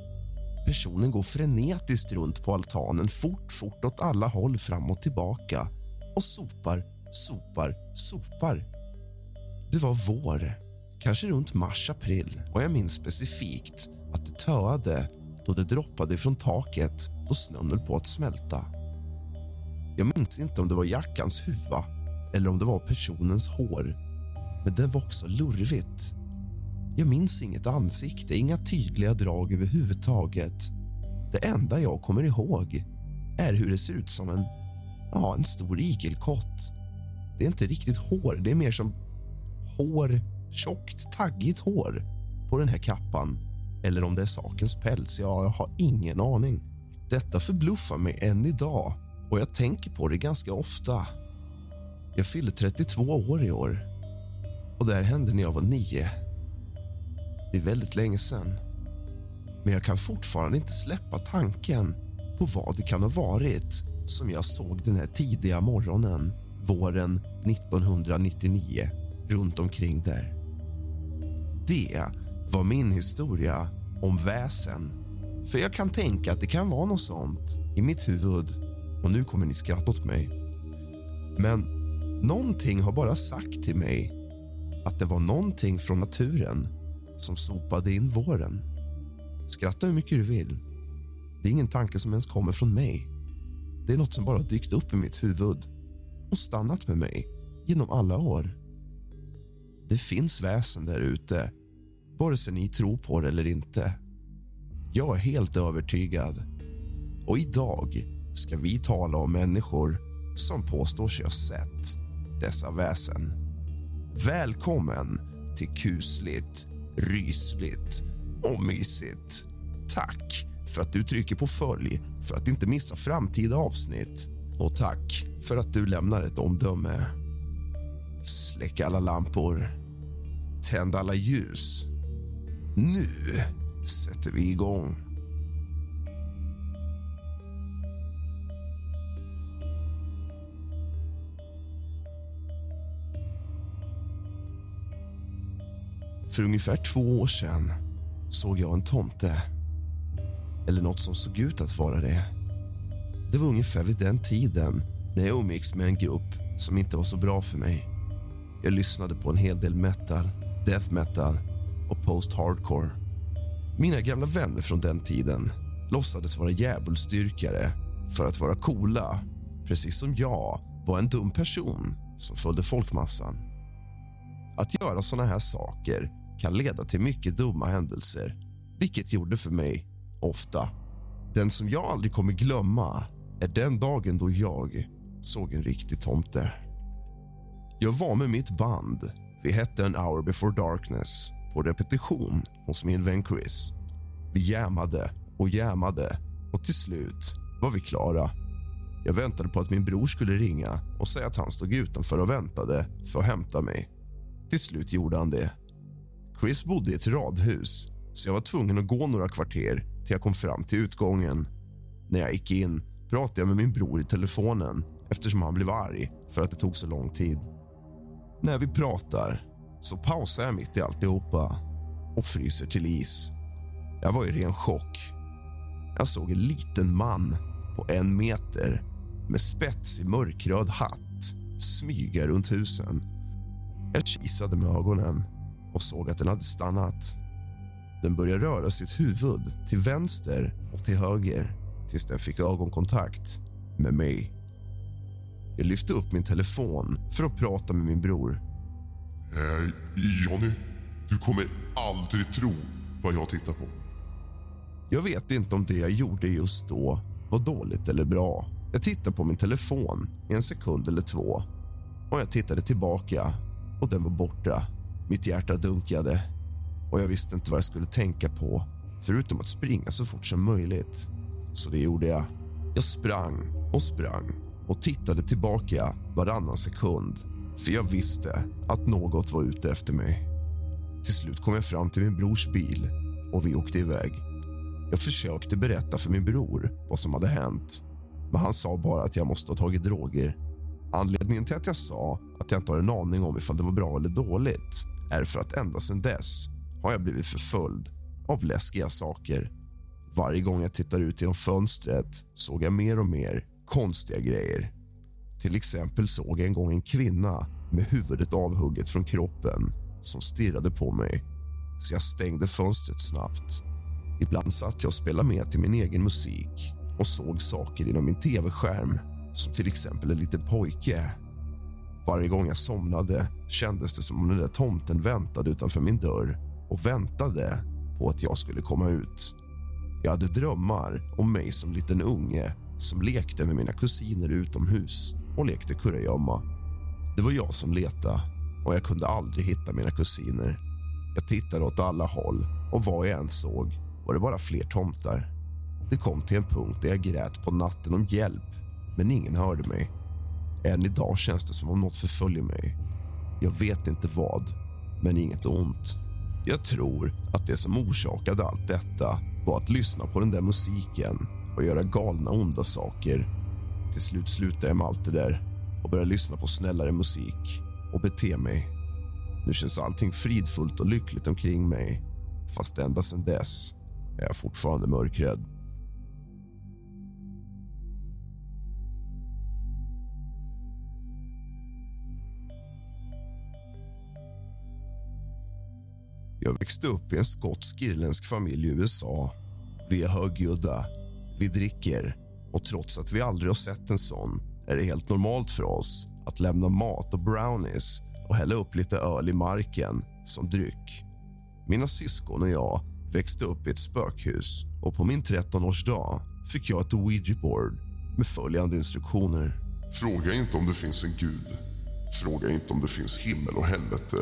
Personen går frenetiskt runt på altanen fort, fort åt alla håll fram och tillbaka och sopar, sopar, sopar. Det var vår, kanske runt mars-april och jag minns specifikt att det töade då det droppade från taket och snön höll på att smälta. Jag minns inte om det var jackans huva eller om det var personens hår men det var också lurvigt. Jag minns inget ansikte, inga tydliga drag överhuvudtaget. Det enda jag kommer ihåg är hur det ser ut som en, ja, en stor igelkott. Det är inte riktigt hår, det är mer som hår, tjockt, taggigt hår på den här kappan. Eller om det är sakens päls, ja, jag har ingen aning. Detta förbluffar mig än idag och jag tänker på det ganska ofta. Jag fyller 32 år i år och det här hände när jag var nio. Det är väldigt länge sen. Men jag kan fortfarande inte släppa tanken på vad det kan ha varit som jag såg den här tidiga morgonen våren 1999 runt omkring där. Det var min historia om väsen. För jag kan tänka att det kan vara något sånt i mitt huvud och nu kommer ni skratta åt mig. Men någonting har bara sagt till mig att det var någonting från naturen som sopade in våren. Skratta hur mycket du vill. Det är ingen tanke som ens kommer från mig. Det är något som bara dykt upp i mitt huvud och stannat med mig genom alla år. Det finns väsen där ute, vare sig ni tror på det eller inte. Jag är helt övertygad. Och idag ska vi tala om människor som påstår sig ha sett dessa väsen. Välkommen till kusligt, rysligt och mysigt. Tack för att du trycker på följ för att inte missa framtida avsnitt. Och tack för att du lämnar ett omdöme. Släck alla lampor. Tänd alla ljus. Nu sätter vi igång. För ungefär två år sedan såg jag en tomte. Eller nåt som såg ut att vara det. Det var ungefär vid den tiden när jag umgicks med en grupp som inte var så bra för mig. Jag lyssnade på en hel del metal, death metal och post-hardcore. Mina gamla vänner från den tiden låtsades vara djävulsdyrkare för att vara coola precis som jag var en dum person som följde folkmassan. Att göra såna här saker kan leda till mycket dumma händelser vilket gjorde för mig, ofta. Den som jag aldrig kommer glömma är den dagen då jag såg en riktig tomte. Jag var med mitt band. Vi hette An hour before darkness på repetition hos min vän Chris. Vi jammade och jammade och till slut var vi klara. Jag väntade på att min bror skulle ringa och säga att han stod utanför och väntade för att hämta mig. Till slut gjorde han det. Chris bodde i ett radhus så jag var tvungen att gå några kvarter till jag kom fram till utgången. När jag gick in pratade jag med min bror i telefonen eftersom han blev arg för att det tog så lång tid. När vi pratar så pausar jag mitt i alltihopa och fryser till is. Jag var i ren chock. Jag såg en liten man på en meter med spetsig mörkröd hatt smyga runt husen. Jag kisade med ögonen och såg att den hade stannat. Den började röra sitt huvud till vänster och till höger tills den fick ögonkontakt med mig. Jag lyfte upp min telefon för att prata med min bror. Eh, Johnny, du kommer aldrig tro vad jag tittar på. Jag vet inte om det jag gjorde just då var dåligt eller bra. Jag tittade på min telefon i en sekund eller två och jag tittade tillbaka och den var borta. Mitt hjärta dunkade och jag visste inte vad jag skulle tänka på förutom att springa så fort som möjligt. Så det gjorde jag. Jag sprang och sprang och tittade tillbaka varannan sekund för jag visste att något var ute efter mig. Till slut kom jag fram till min brors bil och vi åkte iväg. Jag försökte berätta för min bror vad som hade hänt men han sa bara att jag måste ha tagit droger. Anledningen till att jag sa att jag inte har en aning om ifall det var bra eller dåligt är för att ända sedan dess har jag blivit förföljd av läskiga saker. Varje gång jag tittar ut genom fönstret såg jag mer och mer konstiga grejer. Till exempel såg jag en gång en kvinna med huvudet avhugget från kroppen som stirrade på mig, så jag stängde fönstret snabbt. Ibland satt jag och spelade med till min egen musik och såg saker inom min tv-skärm som till exempel en liten pojke. Varje gång jag somnade kändes det som om den där tomten väntade utanför min dörr och väntade på att jag skulle komma ut. Jag hade drömmar om mig som liten unge som lekte med mina kusiner utomhus och lekte kurragömma. Det var jag som letade och jag kunde aldrig hitta mina kusiner. Jag tittade åt alla håll och vad jag än såg var det bara fler tomtar. Det kom till en punkt där jag grät på natten om hjälp, men ingen hörde mig. Än idag känns det som om något förföljer mig. Jag vet inte vad, men inget ont. Jag tror att det som orsakade allt detta var att lyssna på den där musiken och göra galna, onda saker. Till slut slutade jag med allt det där och började lyssna på snällare musik och bete mig. Nu känns allting fridfullt och lyckligt omkring mig fast ända sedan dess är jag fortfarande mörkrädd. Jag växte upp i en skotsk-irländsk familj i USA. Vi är högljudda, vi dricker och trots att vi aldrig har sett en sån är det helt normalt för oss att lämna mat och brownies och hälla upp lite öl i marken som dryck. Mina syskon och jag växte upp i ett spökhus och på min 13-årsdag fick jag ett ouija-board med följande instruktioner. Fråga inte om det finns en gud. Fråga inte om det finns himmel och helvete.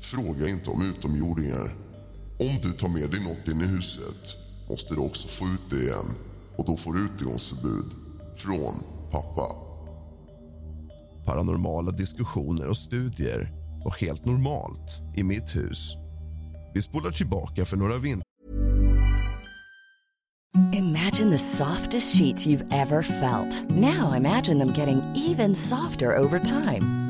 Fråga inte om utomjordingar. Om du tar med dig något in i huset, måste du också få ut det igen och då får du utegångsförbud från pappa. Paranormala diskussioner och studier var helt normalt i mitt hus. Vi spolar tillbaka för några vintrar Imagine the softest sheets you've ever felt. Now imagine them getting even softer over time.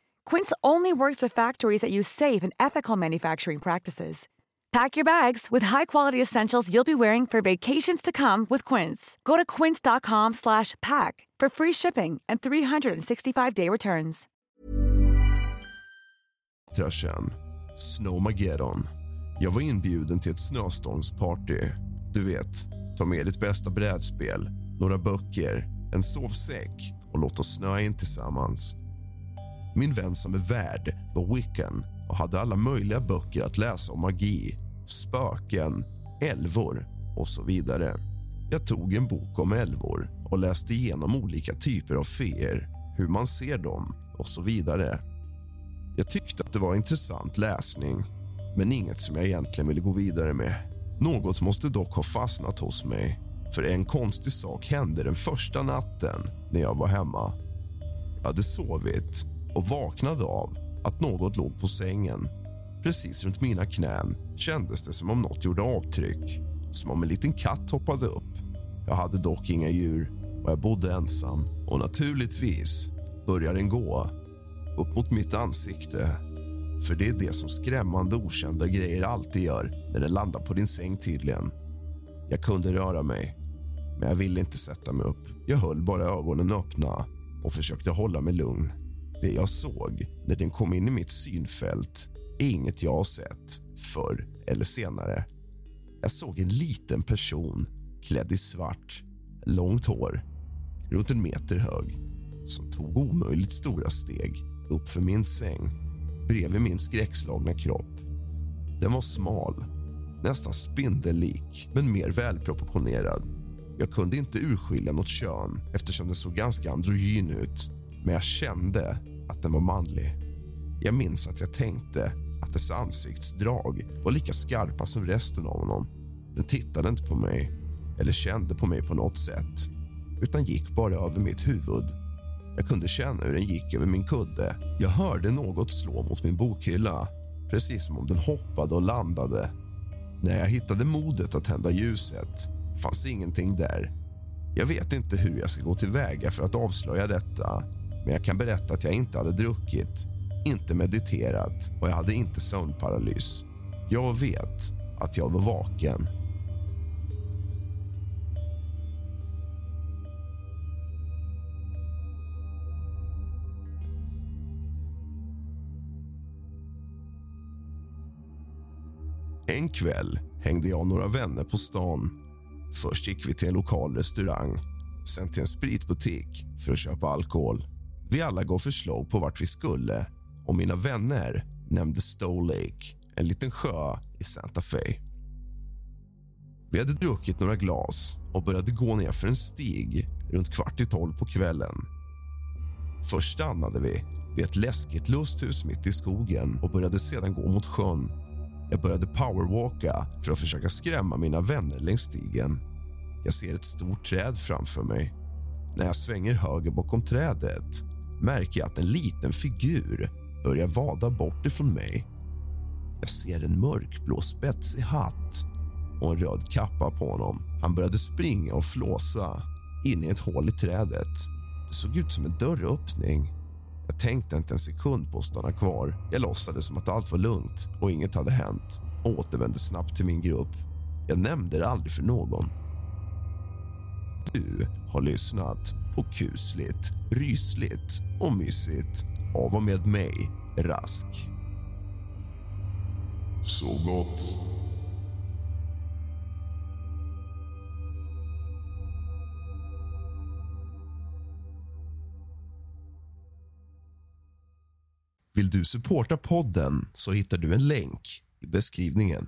Quince only works with factories that use safe and ethical manufacturing practices. Pack your bags with high-quality essentials you'll be wearing for vacations to come with Quince. Go to quince.com/pack for free shipping and 365-day returns. sedan. Snowmageddon. Jag var inbjuden till ett snöstormsparty. Du vet, ta med ditt bästa brädspel, några böcker, en sovsäck och låt oss snöa in tillsammans. Min vän som är värd var wiccan och hade alla möjliga böcker att läsa om magi, spöken, älvor och så vidare. Jag tog en bok om älvor och läste igenom olika typer av feer, hur man ser dem och så vidare. Jag tyckte att det var intressant läsning men inget som jag egentligen ville gå vidare med. Något måste dock ha fastnat hos mig för en konstig sak hände den första natten när jag var hemma. Jag hade sovit och vaknade av att något låg på sängen. Precis runt mina knän kändes det som om något gjorde avtryck. Som om en liten katt hoppade upp. Jag hade dock inga djur och jag bodde ensam. Och naturligtvis börjar den gå upp mot mitt ansikte. För det är det som skrämmande okända grejer alltid gör när den landar på din säng tydligen. Jag kunde röra mig, men jag ville inte sätta mig upp. Jag höll bara ögonen öppna och försökte hålla mig lugn. Det jag såg när den kom in i mitt synfält är inget jag har sett förr eller senare. Jag såg en liten person klädd i svart, långt hår, runt en meter hög som tog omöjligt stora steg upp för min säng bredvid min skräckslagna kropp. Den var smal, nästan spindellik, men mer välproportionerad. Jag kunde inte urskilja något kön eftersom den såg ganska androgyn ut men jag kände att den var manlig. Jag minns att jag tänkte att dess ansiktsdrag var lika skarpa som resten av honom. Den tittade inte på mig eller kände på mig på något sätt utan gick bara över mitt huvud. Jag kunde känna hur den gick över min kudde. Jag hörde något slå mot min bokhylla precis som om den hoppade och landade. När jag hittade modet att tända ljuset fanns ingenting där. Jag vet inte hur jag ska gå tillväga för att avslöja detta men jag kan berätta att jag inte hade druckit, inte mediterat och jag hade inte sömnparalys. Jag vet att jag var vaken. En kväll hängde jag och några vänner på stan. Först gick vi till en lokal restaurang, sen till en spritbutik för att köpa alkohol. Vi alla gav förslag på vart vi skulle och mina vänner nämnde Stow Lake, en liten sjö i Santa Fe. Vi hade druckit några glas och började gå ner för en stig runt kvart i tolv på kvällen. Först stannade vi vid ett läskigt lusthus mitt i skogen och började sedan gå mot sjön. Jag började powerwalka för att försöka skrämma mina vänner längs stigen. Jag ser ett stort träd framför mig. När jag svänger höger bakom trädet märker jag att en liten figur börjar vada bort ifrån mig. Jag ser en mörkblå spetsig hatt och en röd kappa på honom. Han började springa och flåsa in i ett hål i trädet. Det såg ut som en dörröppning. Jag tänkte inte en sekund på att stanna kvar. Jag låtsades som att allt var lugnt och inget hade hänt och återvände snabbt till min grupp. Jag nämnde det aldrig för någon. Du har lyssnat på kusligt, rysligt och mysigt av och med mig, Rask. Så gott. Vill du supporta podden så hittar du en länk i beskrivningen.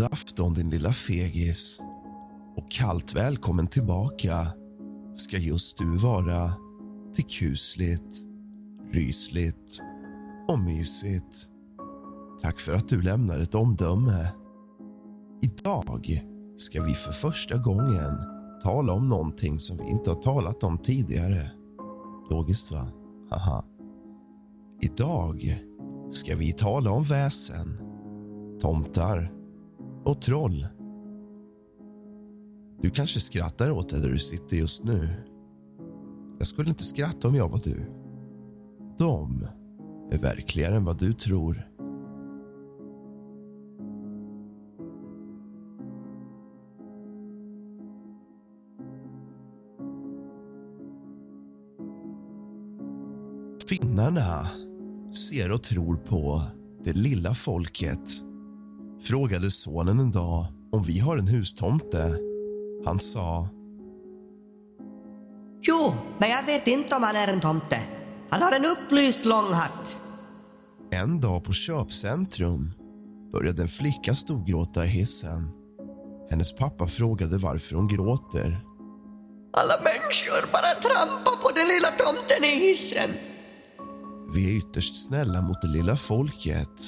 God afton, din lilla fegis. Och kallt välkommen tillbaka ska just du vara till kusligt, rysligt och mysigt. Tack för att du lämnar ett omdöme. Idag ska vi för första gången tala om någonting som vi inte har talat om tidigare. Logiskt, va? Haha. Idag ska vi tala om väsen, tomtar och troll. Du kanske skrattar åt det där du sitter just nu. Jag skulle inte skratta om jag var du. De är verkligare än vad du tror. Finnarna ser och tror på det lilla folket frågade sonen en dag om vi har en hustomte. Han sa... Jo, men jag vet inte om han är en tomte. Han har en upplyst lång hatt. En dag på köpcentrum började en flicka storgråta i hissen. Hennes pappa frågade varför hon gråter. Alla människor bara trampar på den lilla tomten i hissen. Vi är ytterst snälla mot det lilla folket.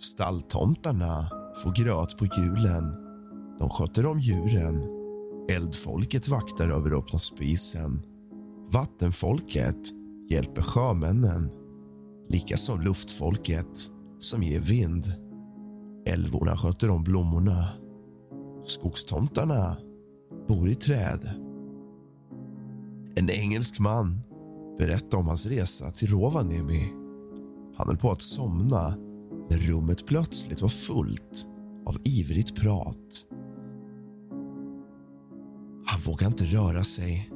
Stalltomtarna får gröt på julen. De sköter om djuren. Eldfolket vaktar över öppna spisen. Vattenfolket hjälper sjömännen. Likaså luftfolket, som ger vind. Älvorna sköter om blommorna. Skogstomtarna bor i träd. En engelsk man berättade om hans resa till Rovaniemi. Han höll på att somna när rummet plötsligt var fullt av ivrigt prat. Han vågade inte röra sig.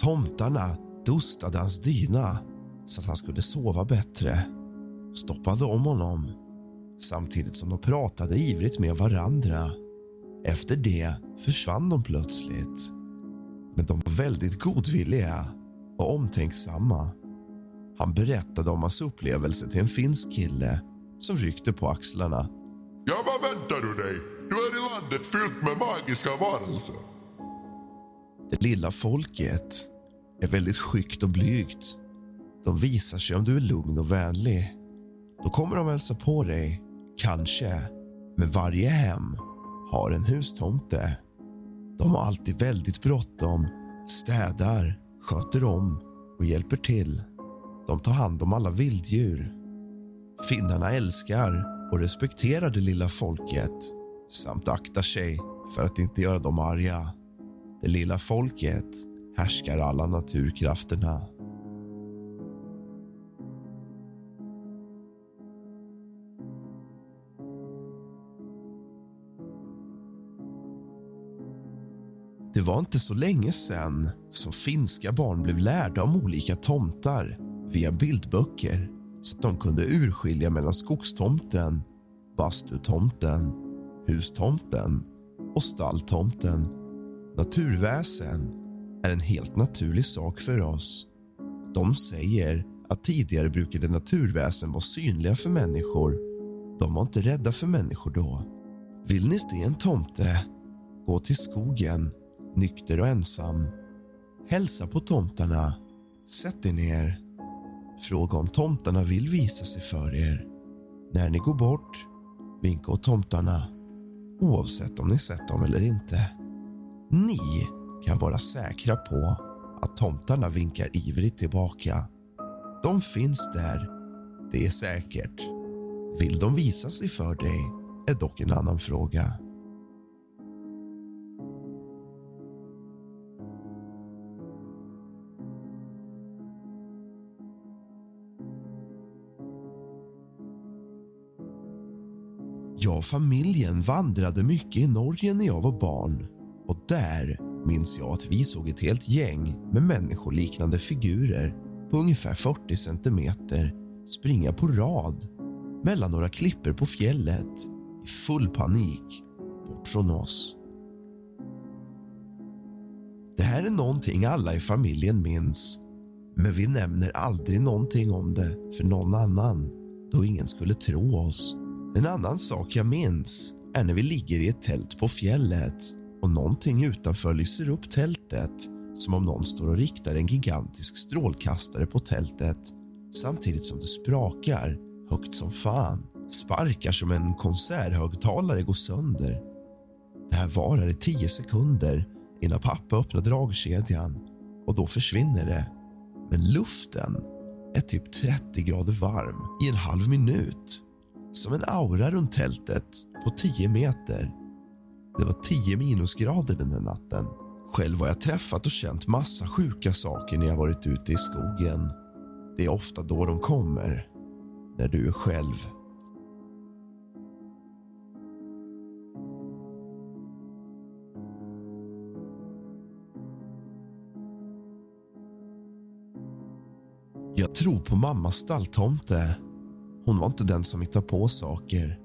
Tomtarna dustade hans dyna så att han skulle sova bättre stoppade om honom samtidigt som de pratade ivrigt med varandra. Efter det försvann de plötsligt. Men de var väldigt godvilliga och omtänksamma. Han berättade om hans upplevelse till en finsk kille som ryckte på axlarna. Ja, vad väntar du dig? Du är i landet fyllt med magiska varelser. Det lilla folket är väldigt skyggt och blygt. De visar sig om du är lugn och vänlig. Då kommer de hälsa på dig, kanske. Men varje hem har en hustomte. De har alltid väldigt bråttom, städar, sköter om och hjälper till. De tar hand om alla vilddjur. Finnarna älskar och respekterar det lilla folket samt aktar sig för att inte göra dem arga. Det lilla folket härskar alla naturkrafterna. Det var inte så länge sen som finska barn blev lärda om olika tomtar via bildböcker så att de kunde urskilja mellan skogstomten, bastutomten, hustomten och stalltomten. Naturväsen är en helt naturlig sak för oss. De säger att tidigare brukade naturväsen vara synliga för människor. De var inte rädda för människor då. Vill ni se en tomte? Gå till skogen, nykter och ensam. Hälsa på tomtarna. Sätt er ner. Fråga om tomtarna vill visa sig för er. När ni går bort, vinka åt tomtarna oavsett om ni sett dem eller inte. Ni kan vara säkra på att tomtarna vinkar ivrigt tillbaka. De finns där, det är säkert. Vill de visa sig för dig är dock en annan fråga. Jag och familjen vandrade mycket i Norge när jag var barn. Och där minns jag att vi såg ett helt gäng med människoliknande figurer på ungefär 40 centimeter springa på rad mellan några klippor på fjället i full panik bort från oss. Det här är någonting alla i familjen minns men vi nämner aldrig någonting om det för någon annan då ingen skulle tro oss. En annan sak jag minns är när vi ligger i ett tält på fjället och någonting utanför lyser upp tältet som om någon står och riktar en gigantisk strålkastare på tältet samtidigt som det sprakar högt som fan. Sparkar som en konserthögtalare går sönder. Det här varar i tio sekunder innan pappa öppnar dragkedjan och då försvinner det. Men luften är typ 30 grader varm i en halv minut som en aura runt tältet på 10 meter. Det var 10 minusgrader den där natten. Själv har jag träffat och känt massa sjuka saker när jag varit ute i skogen. Det är ofta då de kommer, när du är själv. Jag tror på mammas stalltomte. Hon var inte den som hittade på saker.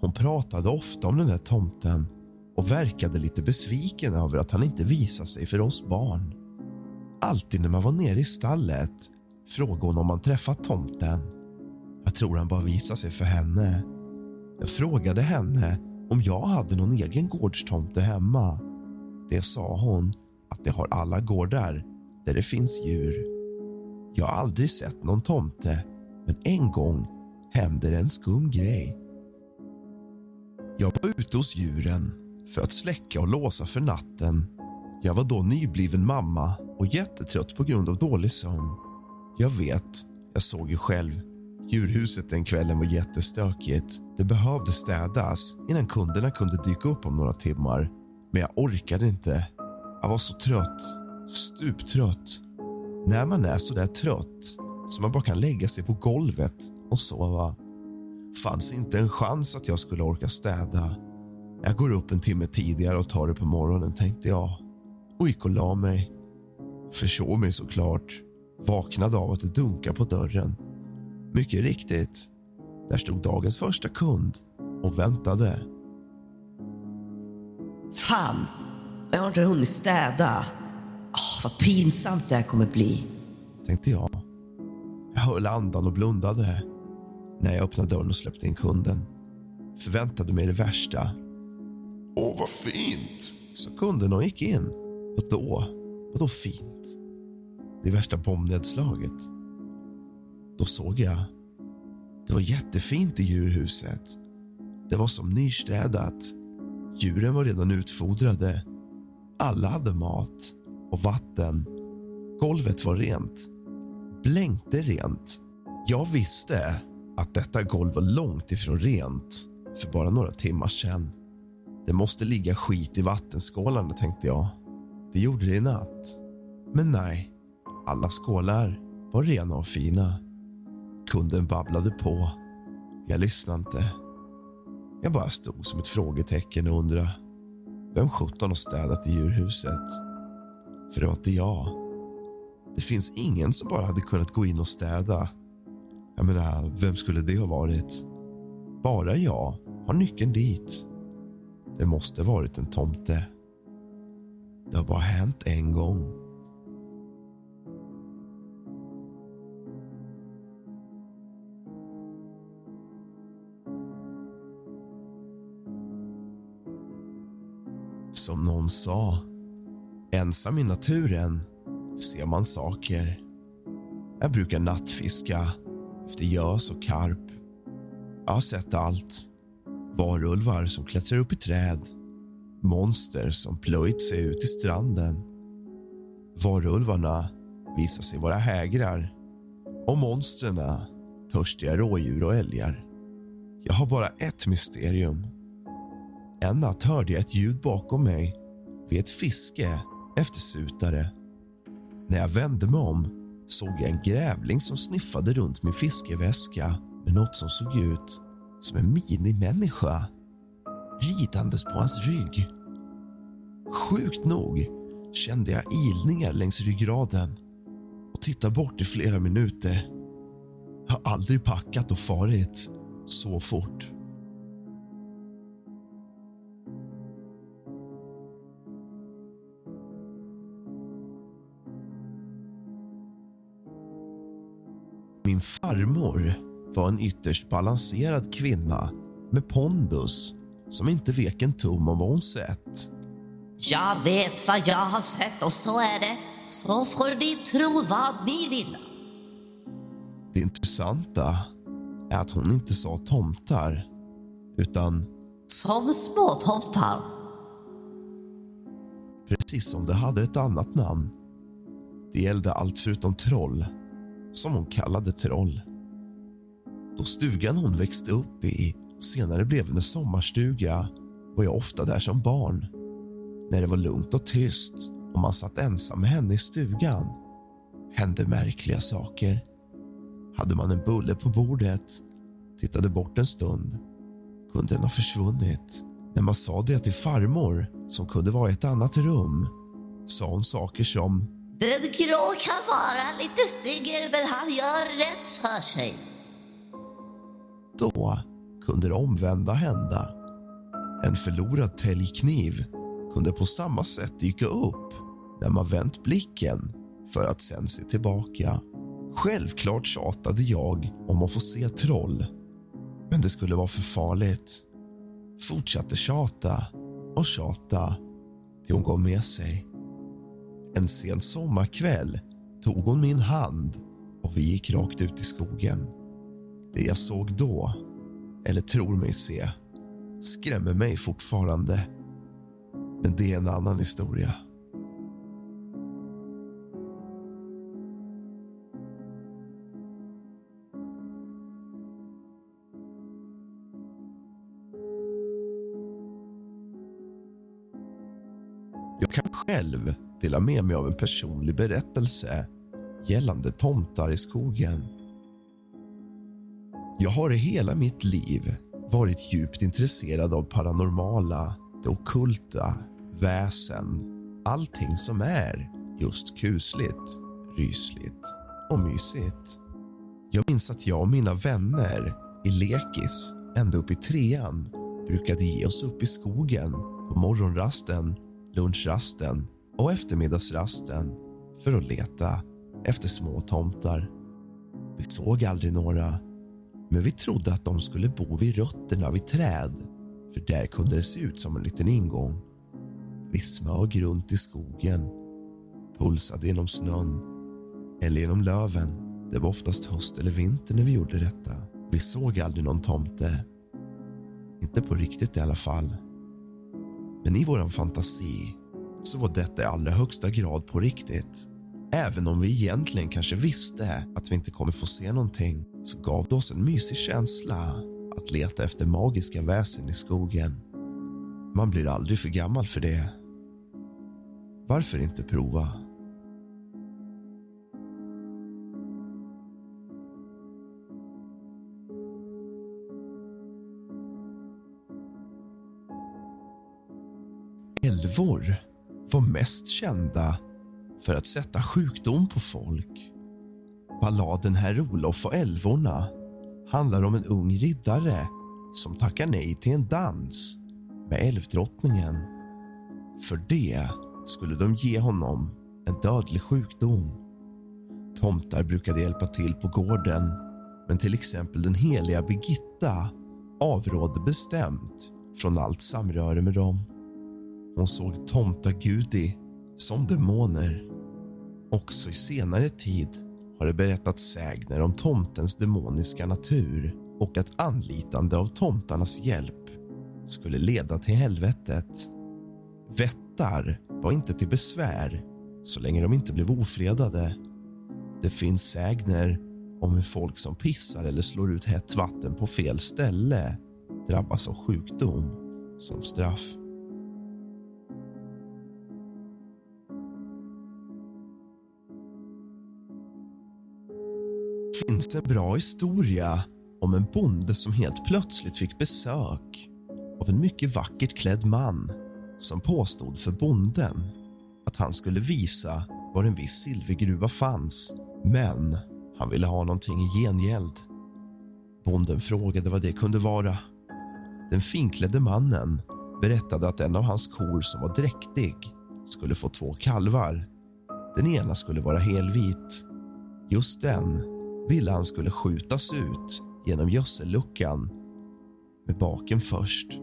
Hon pratade ofta om den där tomten och verkade lite besviken över att han inte visade sig för oss barn. Alltid när man var nere i stallet frågade hon om man träffat tomten. Jag tror han bara visade sig för henne. Jag frågade henne om jag hade någon egen gårdstomte hemma. Det sa hon att det har alla gårdar där det finns djur. Jag har aldrig sett någon tomte, men en gång hände en skum grej. Jag var ute hos djuren för att släcka och låsa för natten. Jag var då nybliven mamma och jättetrött på grund av dålig sömn. Jag vet, jag såg ju själv. Djurhuset den kvällen var jättestökigt. Det behövde städas innan kunderna kunde dyka upp om några timmar. Men jag orkade inte. Jag var så trött. Stuptrött. När man är så där trött så man bara kan lägga sig på golvet och sova fanns inte en chans att jag skulle orka städa. Jag går upp en timme tidigare och tar det på morgonen, tänkte jag och gick och la mig. Försov mig såklart. Vaknade av att det dunkade på dörren. Mycket riktigt, där stod dagens första kund och väntade. Fan, jag har inte hunnit städa. Oh, vad pinsamt det här kommer bli. Tänkte jag. Jag höll andan och blundade när jag öppnade dörren och släppte in kunden. Förväntade mig det värsta. Åh, vad fint! Sa kunden och gick in. Vadå? Vadå fint? Det värsta bombnedslaget. Då såg jag. Det var jättefint i djurhuset. Det var som nystädat. Djuren var redan utfodrade. Alla hade mat och vatten. Golvet var rent. Blänkte rent. Jag visste att detta golv var långt ifrån rent för bara några timmar sedan. Det måste ligga skit i vattenskålarna, tänkte jag. Det gjorde det i natt. Men nej, alla skålar var rena och fina. Kunden babblade på. Jag lyssnade inte. Jag bara stod som ett frågetecken och undrade vem sjutton har städat i djurhuset? För det var inte jag. Det finns ingen som bara hade kunnat gå in och städa. Jag menar, vem skulle det ha varit? Bara jag har nyckeln dit. Det måste varit en tomte. Det har bara hänt en gång. Som någon sa, ensam i naturen ser man saker. Jag brukar nattfiska efter gös och karp. Jag har sett allt. Varulvar som klättrar upp i träd. Monster som plöjt sig ut i stranden. Varulvarna visar sig vara hägrar och monstren törstiga rådjur och älgar. Jag har bara ett mysterium. En natt hörde jag ett ljud bakom mig vid ett fiske efter sutare. När jag vände mig om såg jag en grävling som sniffade runt min fiskeväska med något som såg ut som en minimänniska ridandes på hans rygg. Sjukt nog kände jag ilningar längs ryggraden och tittade bort i flera minuter. Jag har aldrig packat och farit så fort. Min farmor var en ytterst balanserad kvinna med pondus som inte vek en tum om vad hon sett. Jag vet vad jag har sett och så är det. Så får ni tro vad ni vill. Det intressanta är att hon inte sa tomtar, utan Som små tomtar. precis som det hade ett annat namn. Det gällde allt förutom troll, som hon kallade troll. Då stugan hon växte upp i senare blev en sommarstuga var jag ofta där som barn. När det var lugnt och tyst och man satt ensam med henne i stugan hände märkliga saker. Hade man en bulle på bordet, tittade bort en stund, kunde den ha försvunnit. När man sa det till farmor, som kunde vara i ett annat rum, sa hon saker som den grå kan vara lite styggare men han gör rätt för sig. Då kunde det omvända hända. En förlorad täljkniv kunde på samma sätt dyka upp när man vänt blicken för att sen se tillbaka. Självklart tjatade jag om att få se troll, men det skulle vara för farligt. Fortsatte tjata och tjata till hon gav med sig. En sen sommarkväll tog hon min hand och vi gick rakt ut i skogen. Det jag såg då, eller tror mig se, skrämmer mig fortfarande. Men det är en annan historia. Jag kan själv dela med mig av en personlig berättelse gällande tomtar i skogen. Jag har i hela mitt liv varit djupt intresserad av paranormala, det ockulta, väsen allting som är just kusligt, rysligt och mysigt. Jag minns att jag och mina vänner i lekis ända upp i trean brukade ge oss upp i skogen på morgonrasten, lunchrasten och eftermiddagsrasten för att leta efter små tomtar. Vi såg aldrig några, men vi trodde att de skulle bo vid rötterna vid träd för där kunde det se ut som en liten ingång. Vi smög runt i skogen, pulsade genom snön eller genom löven. Det var oftast höst eller vinter när vi gjorde detta. Vi såg aldrig någon tomte. Inte på riktigt i alla fall. Men i vår fantasi så var detta i allra högsta grad på riktigt. Även om vi egentligen kanske visste att vi inte kommer få se någonting så gav det oss en mysig känsla att leta efter magiska väsen i skogen. Man blir aldrig för gammal för det. Varför inte prova? Älvor var mest kända för att sätta sjukdom på folk. Balladen Herr Olof och älvorna handlar om en ung riddare som tackar nej till en dans med älvdrottningen. För det skulle de ge honom en dödlig sjukdom. Tomtar brukade hjälpa till på gården men till exempel den heliga Birgitta avrådde bestämt från allt samröre med dem. Hon såg tomtagudi som demoner. Också i senare tid har det berättats sägner om tomtens demoniska natur och att anlitande av tomtarnas hjälp skulle leda till helvetet. Vättar var inte till besvär så länge de inte blev ofredade. Det finns sägner om hur folk som pissar eller slår ut hett vatten på fel ställe drabbas av sjukdom som straff. Finns en bra historia om en bonde som helt plötsligt fick besök av en mycket vackert klädd man som påstod för bonden att han skulle visa var en viss silvergruva fanns men han ville ha någonting i gengäld. Bonden frågade vad det kunde vara. Den finklädde mannen berättade att en av hans kor som var dräktig skulle få två kalvar. Den ena skulle vara helvit. Just den ville han skulle skjutas ut genom gödselluckan med baken först.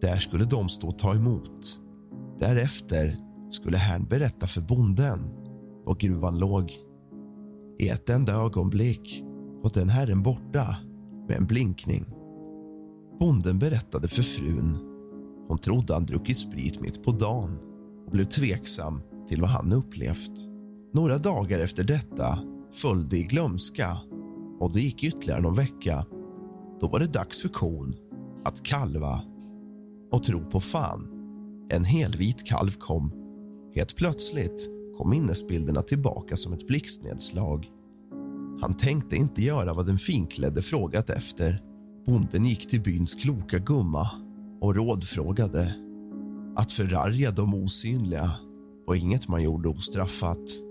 Där skulle de stå och ta emot. Därefter skulle herrn berätta för bonden var gruvan låg. I ett enda ögonblick var den herren borta med en blinkning. Bonden berättade för frun. Hon trodde han druckit sprit mitt på dagen och blev tveksam till vad han upplevt. Några dagar efter detta följde i glömska och det gick ytterligare någon vecka. Då var det dags för kon att kalva. Och tro på fan, en helvit kalv kom. Helt plötsligt kom minnesbilderna tillbaka som ett blixtnedslag. Han tänkte inte göra vad den finklädde frågat efter. Bonden gick till byns kloka gumma och rådfrågade. Att förarga de osynliga var inget man gjorde ostraffat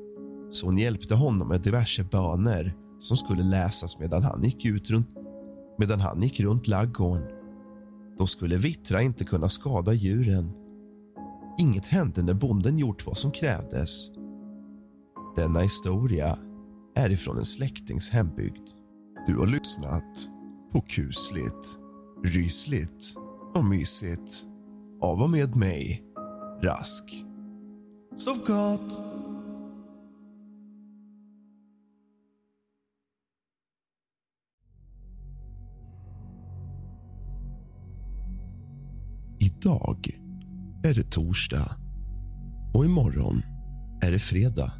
så hon hjälpte honom med diverse böner som skulle läsas medan han gick, ut runt, medan han gick runt laggården. Då skulle vittra inte kunna skada djuren. Inget hände när bonden gjort vad som krävdes. Denna historia är ifrån en släktings hembygd. Du har lyssnat på kusligt, rysligt och mysigt av och med mig, Rask. Sov gott! Idag är det torsdag och imorgon är det fredag.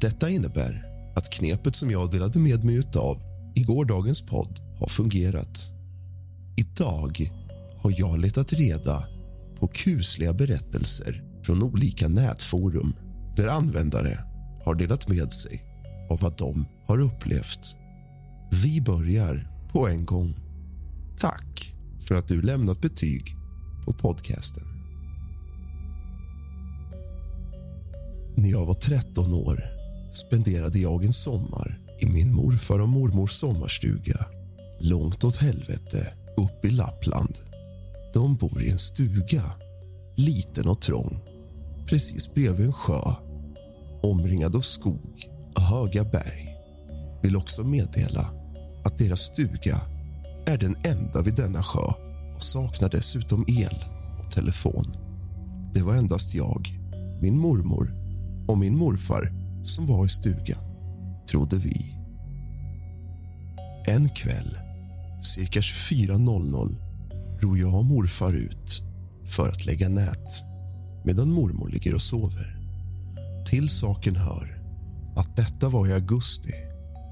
Detta innebär att knepet som jag delade med mig av i gårdagens podd har fungerat. Idag har jag letat reda på kusliga berättelser från olika nätforum där användare har delat med sig av vad de har upplevt. Vi börjar på en gång. Tack för att du lämnat betyg på podcasten. När jag var 13 år spenderade jag en sommar i min morfar och mormors sommarstuga långt åt helvete upp i Lappland. De bor i en stuga, liten och trång precis bredvid en sjö omringad av skog och höga berg. Vill också meddela att deras stuga är den enda vid denna sjö saknar dessutom el och telefon. Det var endast jag, min mormor och min morfar som var i stugan, trodde vi. En kväll, cirka 24.00, ror jag och morfar ut för att lägga nät medan mormor ligger och sover. Till saken hör att detta var i augusti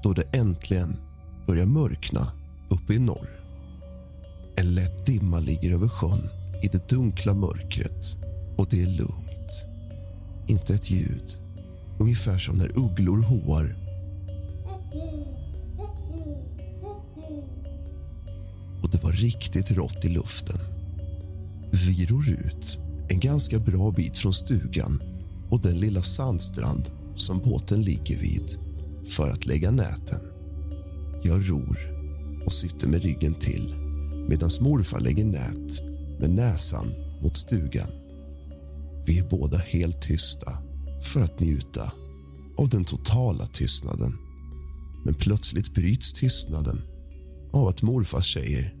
då det äntligen börjar mörkna uppe i norr. En lätt dimma ligger över sjön i det dunkla mörkret och det är lugnt. Inte ett ljud. Ungefär som när ugglor hoar. Och det var riktigt rått i luften. Vi ror ut en ganska bra bit från stugan och den lilla sandstrand som båten ligger vid för att lägga näten. Jag ror och sitter med ryggen till medan morfar lägger nät med näsan mot stugan. Vi är båda helt tysta för att njuta av den totala tystnaden. Men plötsligt bryts tystnaden av att morfar säger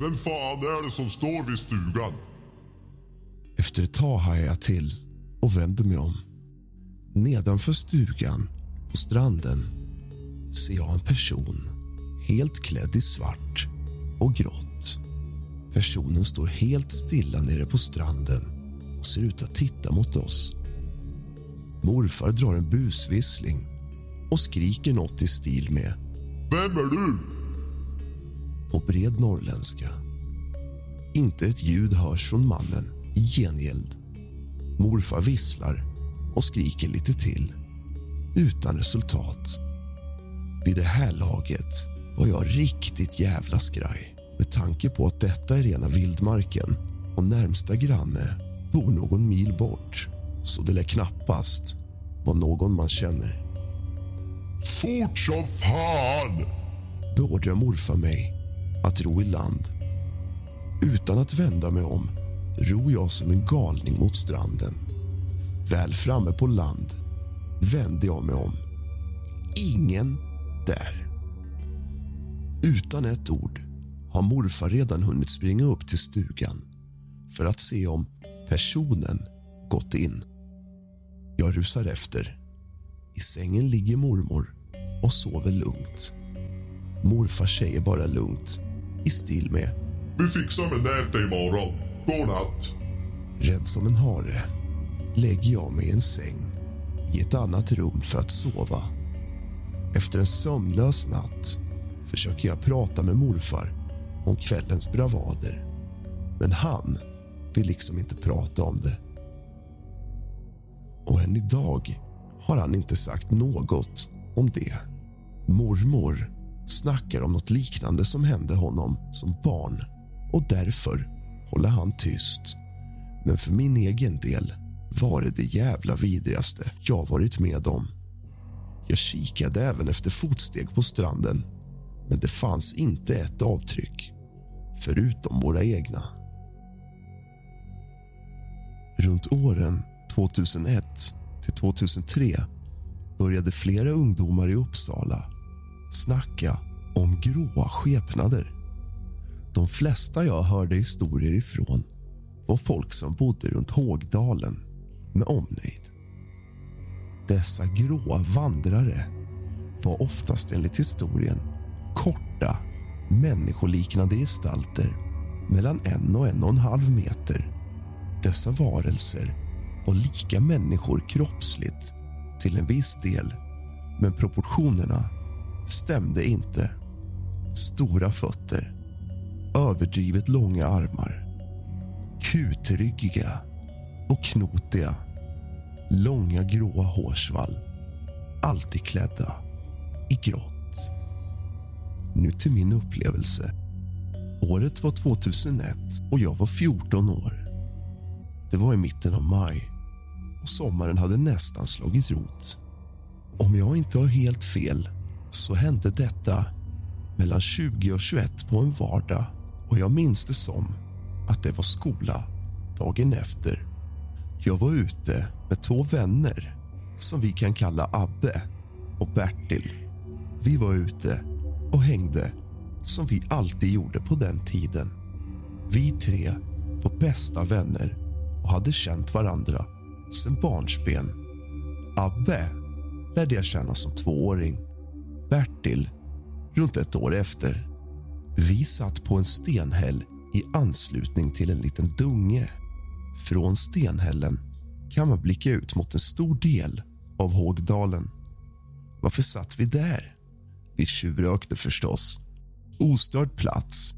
Vem fan är det som står vid stugan? Efter ett tag hajar jag till och vänder mig om. Nedanför stugan, på stranden, ser jag en person helt klädd i svart och grått. Personen står helt stilla nere på stranden och ser ut att titta mot oss. Morfar drar en busvissling och skriker något i stil med Vem är du? på bred norrländska. Inte ett ljud hörs från mannen i gengäld. Morfar visslar och skriker lite till, utan resultat. Vid det här laget var jag riktigt jävla skraj med tanke på att detta är rena vildmarken och närmsta granne bor någon mil bort så det lär knappast vara någon man känner. Fort som fan! beordrar morfar mig att ro i land. Utan att vända mig om ror jag som en galning mot stranden. Väl framme på land vände jag mig om. Ingen där. Utan ett ord har morfar redan hunnit springa upp till stugan för att se om personen gått in. Jag rusar efter. I sängen ligger mormor och sover lugnt. Morfar säger bara lugnt i stil med Vi fixar med nätet imorgon. Godnatt. Rädd som en hare lägger jag mig i en säng i ett annat rum för att sova. Efter en sömnlös natt försöker jag prata med morfar om kvällens bravader. Men han vill liksom inte prata om det. Och än idag har han inte sagt något om det. Mormor snackar om något liknande som hände honom som barn och därför håller han tyst. Men för min egen del var det det jävla vidrigaste jag varit med om. Jag kikade även efter fotsteg på stranden men det fanns inte ett avtryck, förutom våra egna. Runt åren 2001 till 2003 började flera ungdomar i Uppsala snacka om gråa skepnader. De flesta jag hörde historier ifrån var folk som bodde runt Hågdalen med omnejd. Dessa gråa vandrare var oftast enligt historien korta, människoliknande gestalter mellan en och en och en halv meter. Dessa varelser var lika människor kroppsligt till en viss del men proportionerna stämde inte. Stora fötter, överdrivet långa armar kutryggiga och knotiga långa gråa hårsvall alltid klädda i grått. Nu till min upplevelse. Året var 2001 och jag var 14 år. Det var i mitten av maj och sommaren hade nästan slagit rot. Om jag inte har helt fel så hände detta mellan 20 och 21 på en vardag och jag minns det som att det var skola dagen efter. Jag var ute med två vänner som vi kan kalla Abbe och Bertil. Vi var ute och hängde som vi alltid gjorde på den tiden. Vi tre var bästa vänner och hade känt varandra sen barnsben. Abbe lärde jag känna som tvååring. Bertil runt ett år efter. Vi satt på en stenhäll i anslutning till en liten dunge. Från stenhällen kan man blicka ut mot en stor del av Hågdalen. Varför satt vi där? Vi tjuvrökte förstås. Ostörd plats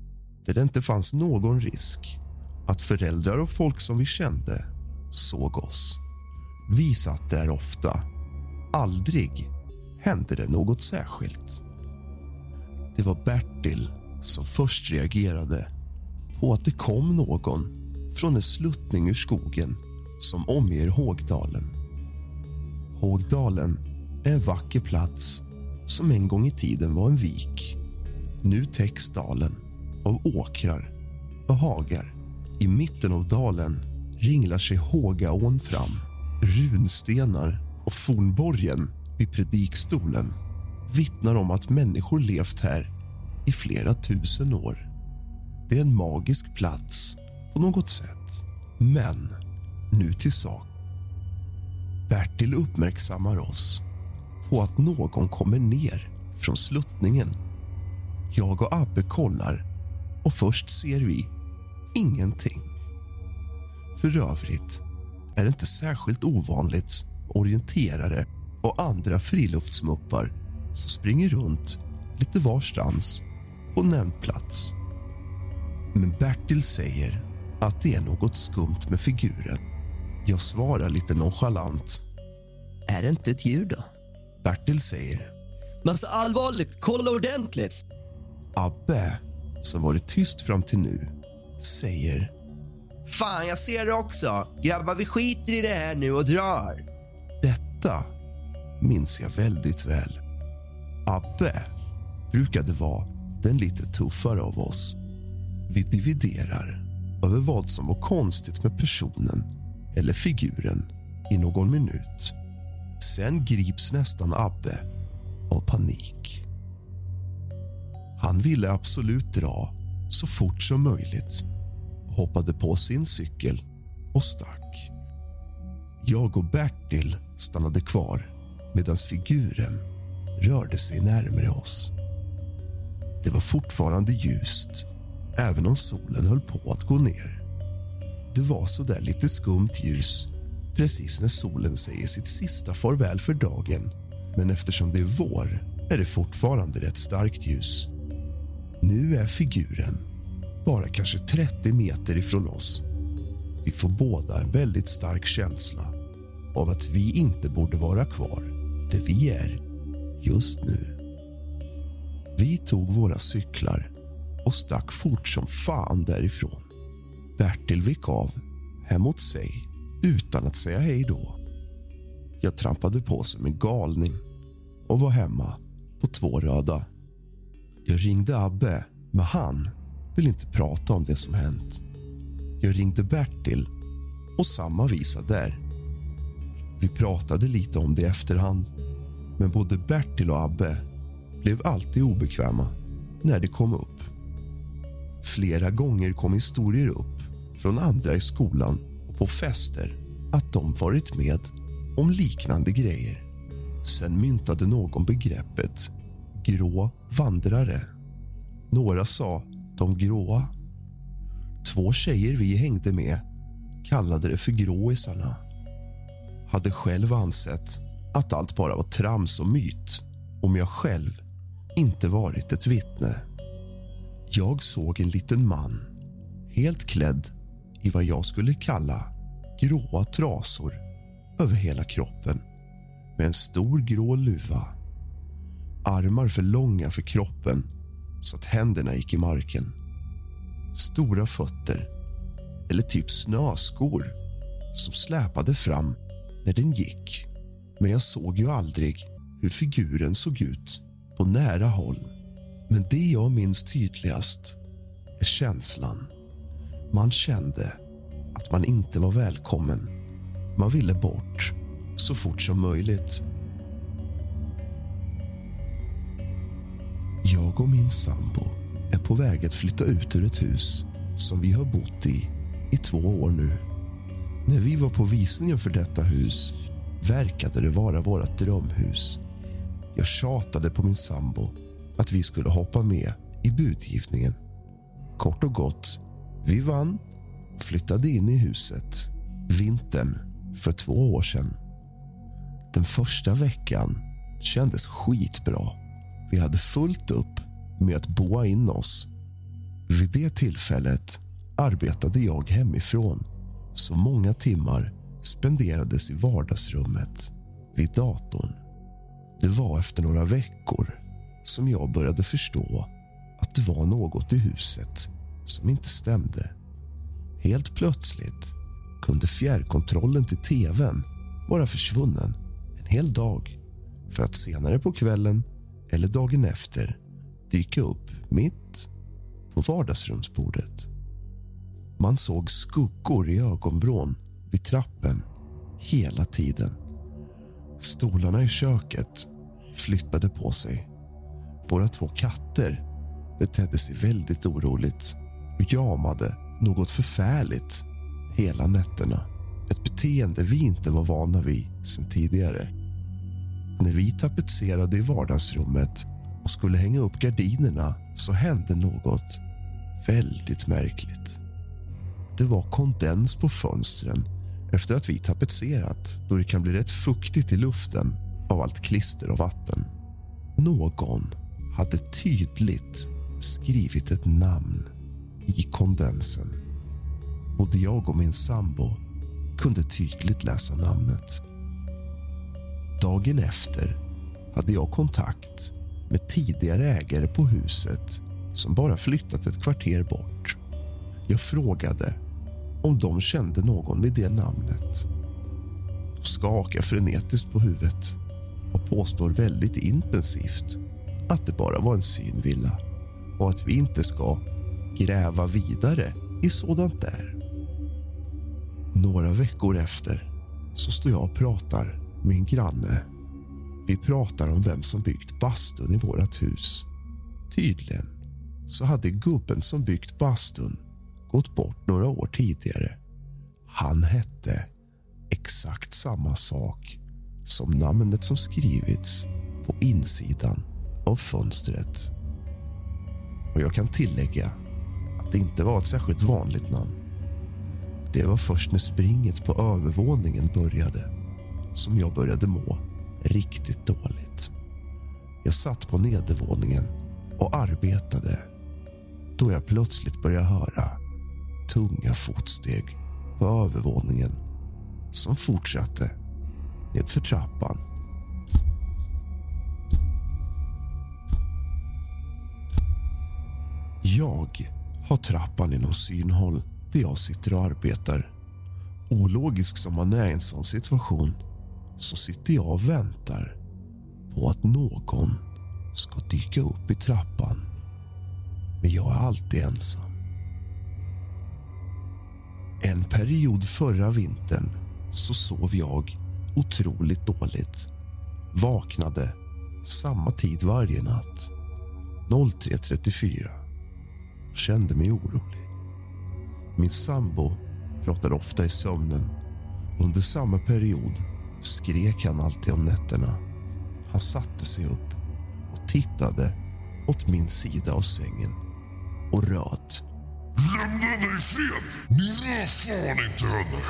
där det inte fanns någon risk att föräldrar och folk som vi kände såg oss. Vi satt där ofta. Aldrig hände det något särskilt. Det var Bertil som först reagerade på att det kom någon från en sluttning ur skogen som omger Hågdalen. Hågdalen är en vacker plats som en gång i tiden var en vik. Nu täcks dalen av åkrar och hagar. I mitten av dalen ringlar sig Hågaån fram. Runstenar och fornborgen vid predikstolen vittnar om att människor levt här i flera tusen år. Det är en magisk plats på något sätt. Men Nu till sak. Bertil uppmärksammar oss på att någon kommer ner från sluttningen. Jag och Abbe kollar och först ser vi ingenting. För övrigt är det inte särskilt ovanligt orienterare och andra friluftsmuppar som springer runt lite varstans på nämnd plats. Men Bertil säger att det är något skumt med figuren. Jag svarar lite nonchalant. Är det inte ett djur då? Bertil säger. Men alltså allvarligt, kolla ordentligt. Abbe, som varit tyst fram till nu, säger. Fan, jag ser det också. Grabbar, vi skiter i det här nu och drar. Detta minns jag väldigt väl. Abbe brukade vara den lite tuffare av oss. Vi dividerar över vad som var konstigt med personen eller figuren i någon minut. Sen grips nästan Abbe av panik. Han ville absolut dra så fort som möjligt hoppade på sin cykel och stack. Jag och Bertil stannade kvar medan figuren rörde sig närmare oss. Det var fortfarande ljust, även om solen höll på att gå ner. Det var så där lite skumt ljus precis när solen säger sitt sista farväl för dagen. Men eftersom det är vår är det fortfarande rätt starkt ljus. Nu är figuren bara kanske 30 meter ifrån oss. Vi får båda en väldigt stark känsla av att vi inte borde vara kvar där vi är just nu. Vi tog våra cyklar och stack fort som fan därifrån. Bertil vek av hemåt sig utan att säga hej då. Jag trampade på som en galning och var hemma på två röda. Jag ringde Abbe, men han ville inte prata om det som hänt. Jag ringde Bertil och samma visa där. Vi pratade lite om det i efterhand men både Bertil och Abbe blev alltid obekväma när det kom upp. Flera gånger kom historier upp från andra i skolan på fester att de varit med om liknande grejer. Sen myntade någon begreppet grå vandrare. Några sa de gråa. Två tjejer vi hängde med kallade det för gråisarna. Hade själv ansett att allt bara var trams och myt om jag själv inte varit ett vittne. Jag såg en liten man, helt klädd i vad jag skulle kalla gråa trasor över hela kroppen med en stor grå luva. Armar för långa för kroppen så att händerna gick i marken. Stora fötter, eller typ snöskor som släpade fram när den gick. Men jag såg ju aldrig hur figuren såg ut på nära håll. Men det jag minns tydligast är känslan. Man kände att man inte var välkommen. Man ville bort så fort som möjligt. Jag och min sambo är på väg att flytta ut ur ett hus som vi har bott i i två år nu. När vi var på visningen för detta hus verkade det vara vårt drömhus. Jag tjatade på min sambo att vi skulle hoppa med i budgivningen. Kort och gott, vi vann och flyttade in i huset vintern för två år sedan. Den första veckan kändes skitbra. Vi hade fullt upp med att boa in oss. Vid det tillfället arbetade jag hemifrån så många timmar spenderades i vardagsrummet vid datorn. Det var efter några veckor som jag började förstå att det var något i huset som inte stämde. Helt plötsligt kunde fjärrkontrollen till tvn vara försvunnen en hel dag för att senare på kvällen eller dagen efter dyka upp mitt på vardagsrumsbordet. Man såg skuggor i ögonvrån vid trappen hela tiden. Stolarna i köket flyttade på sig. Våra två katter betedde sig väldigt oroligt och jamade något förfärligt hela nätterna. Ett beteende vi inte var vana vid sen tidigare. När vi tapetserade i vardagsrummet och skulle hänga upp gardinerna så hände något väldigt märkligt. Det var kondens på fönstren efter att vi tapetserat då det kan bli rätt fuktigt i luften av allt klister och vatten. Någon hade tydligt skrivit ett namn i kondensen. Både jag och min sambo kunde tydligt läsa namnet. Dagen efter hade jag kontakt med tidigare ägare på huset som bara flyttat ett kvarter bort. Jag frågade om de kände någon med det namnet. De skakar frenetiskt på huvudet och påstår väldigt intensivt att det bara var en synvilla och att vi inte ska gräva vidare i sådant där. Några veckor efter så står jag och pratar med en granne. Vi pratar om vem som byggt bastun i vårt hus. Tydligen så hade gubben som byggt bastun gått bort några år tidigare. Han hette exakt samma sak som namnet som skrivits på insidan av fönstret. Och jag kan tillägga att det inte var ett särskilt vanligt namn. Det var först när springet på övervåningen började som jag började må riktigt dåligt. Jag satt på nedervåningen och arbetade då jag plötsligt började höra tunga fotsteg på övervåningen som fortsatte nedför trappan. Jag har trappan inom synhåll där jag sitter och arbetar. Ologisk som man är i en sån situation så sitter jag och väntar på att någon ska dyka upp i trappan. Men jag är alltid ensam. En period förra vintern så sov jag otroligt dåligt. Vaknade samma tid varje natt, 03.34 kände mig orolig. Min sambo pratade ofta i sömnen. Under samma period skrek han alltid om nätterna. Han satte sig upp och tittade åt min sida av sängen och röt. Lämna henne i fred! Ni rör fan inte henne!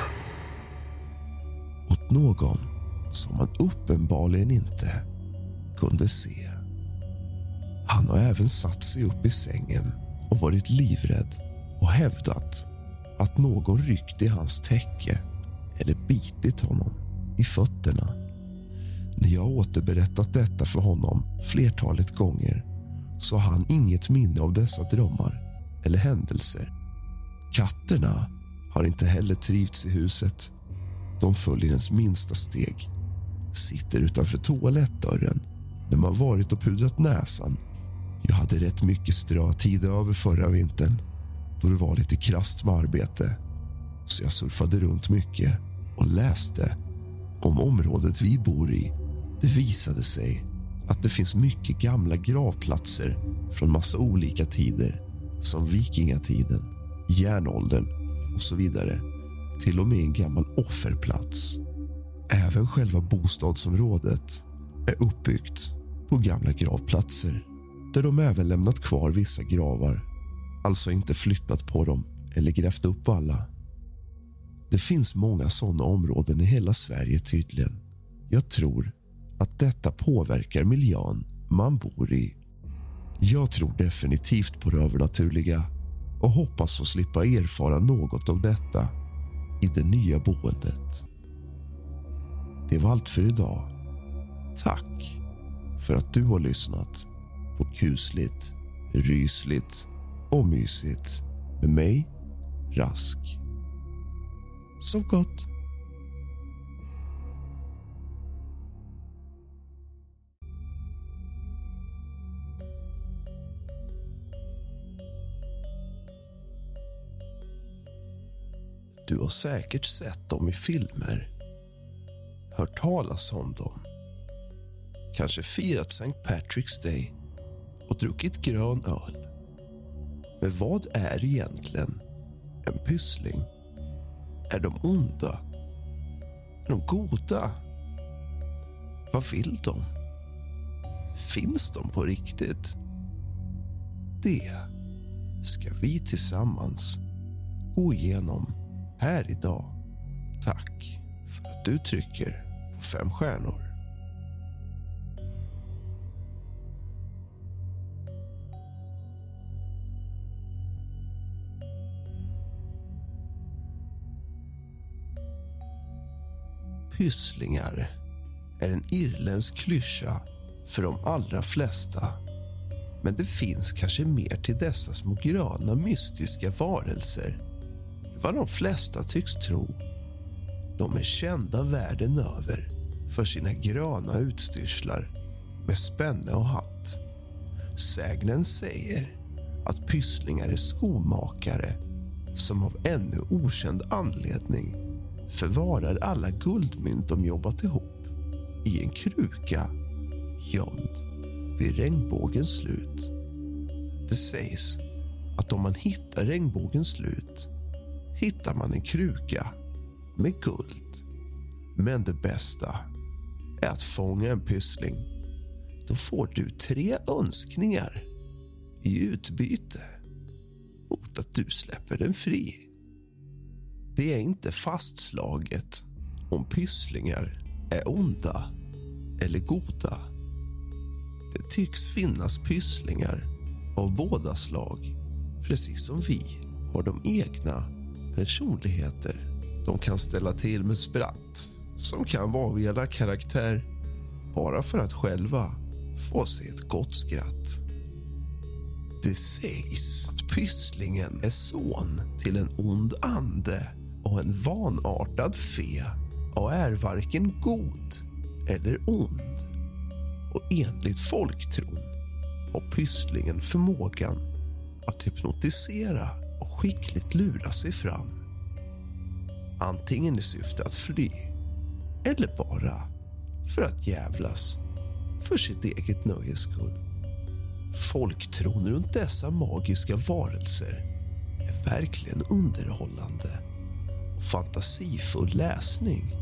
Åt någon som man uppenbarligen inte kunde se. Han har även satt sig upp i sängen och varit livrädd och hävdat att någon ryckt i hans täcke eller bitit honom i fötterna. När jag återberättat detta för honom flertalet gånger så har han inget minne av dessa drömmar eller händelser. Katterna har inte heller trivts i huset. De följer ens minsta steg, sitter utanför toalettdörren när man varit och pudrat näsan. Jag hade rätt mycket strötid över förra vintern då det var lite krast med arbete. Så jag surfade runt mycket och läste om området vi bor i. Det visade sig att det finns mycket gamla gravplatser från massa olika tider som vikingatiden, järnåldern och så vidare. Till och med en gammal offerplats. Även själva bostadsområdet är uppbyggt på gamla gravplatser där de även lämnat kvar vissa gravar, alltså inte flyttat på dem eller grävt upp alla. Det finns många såna områden i hela Sverige tydligen. Jag tror att detta påverkar miljön man bor i. Jag tror definitivt på det övernaturliga och hoppas få slippa erfara något av detta i det nya boendet. Det var allt för idag. Tack för att du har lyssnat på kusligt, rysligt och mysigt med mig, Rask. Sov gott. Du har säkert sett dem i filmer, hört talas om dem kanske firat St. Patrick's Day och druckit grön öl. Men vad är egentligen en pyssling? Är de onda Är de goda? Vad vill de? Finns de på riktigt? Det ska vi tillsammans gå igenom här idag. Tack för att du trycker på fem stjärnor. Pysslingar är en irländsk klyscha för de allra flesta. Men det finns kanske mer till dessa små gröna mystiska varelser än vad de flesta tycks tro. De är kända världen över för sina gröna utstyrslar med spänne och hatt. Sägnen säger att pysslingar är skomakare som av ännu okänd anledning förvarar alla guldmynt de jobbat ihop i en kruka gömd vid regnbågens slut. Det sägs att om man hittar regnbågens slut hittar man en kruka med guld. Men det bästa är att fånga en pyssling. Då får du tre önskningar i utbyte mot att du släpper den fri. Det är inte fastslaget om pysslingar är onda eller goda. Det tycks finnas pysslingar av båda slag. Precis som vi har de egna personligheter. De kan ställa till med spratt som kan vara av elak karaktär bara för att själva få sig ett gott skratt. Det sägs att Pysslingen är son till en ond ande och en vanartad fe och är varken god eller ond. Och enligt folktron har Pysslingen förmågan att hypnotisera och skickligt lura sig fram. Antingen i syfte att fly eller bara för att jävlas för sitt eget nöjes skull. Folktron runt dessa magiska varelser är verkligen underhållande fantasifull läsning.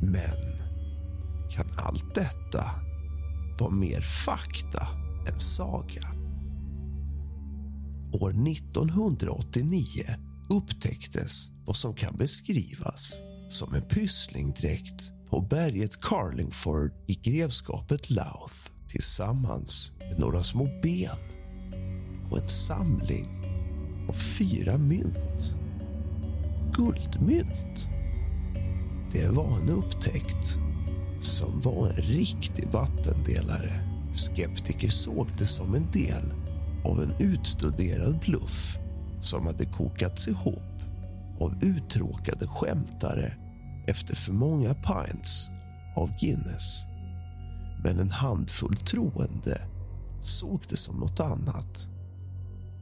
Men kan allt detta vara mer fakta än saga? År 1989 upptäcktes vad som kan beskrivas som en pysslingdräkt på berget Carlingford i grevskapet Louth tillsammans med några små ben och en samling av fyra mynt. Guldmynt. Det var en upptäckt som var en riktig vattendelare. Skeptiker såg det som en del av en utstuderad bluff som hade kokats ihop av uttråkade skämtare efter för många pints av Guinness. Men en handfull troende såg det som något annat.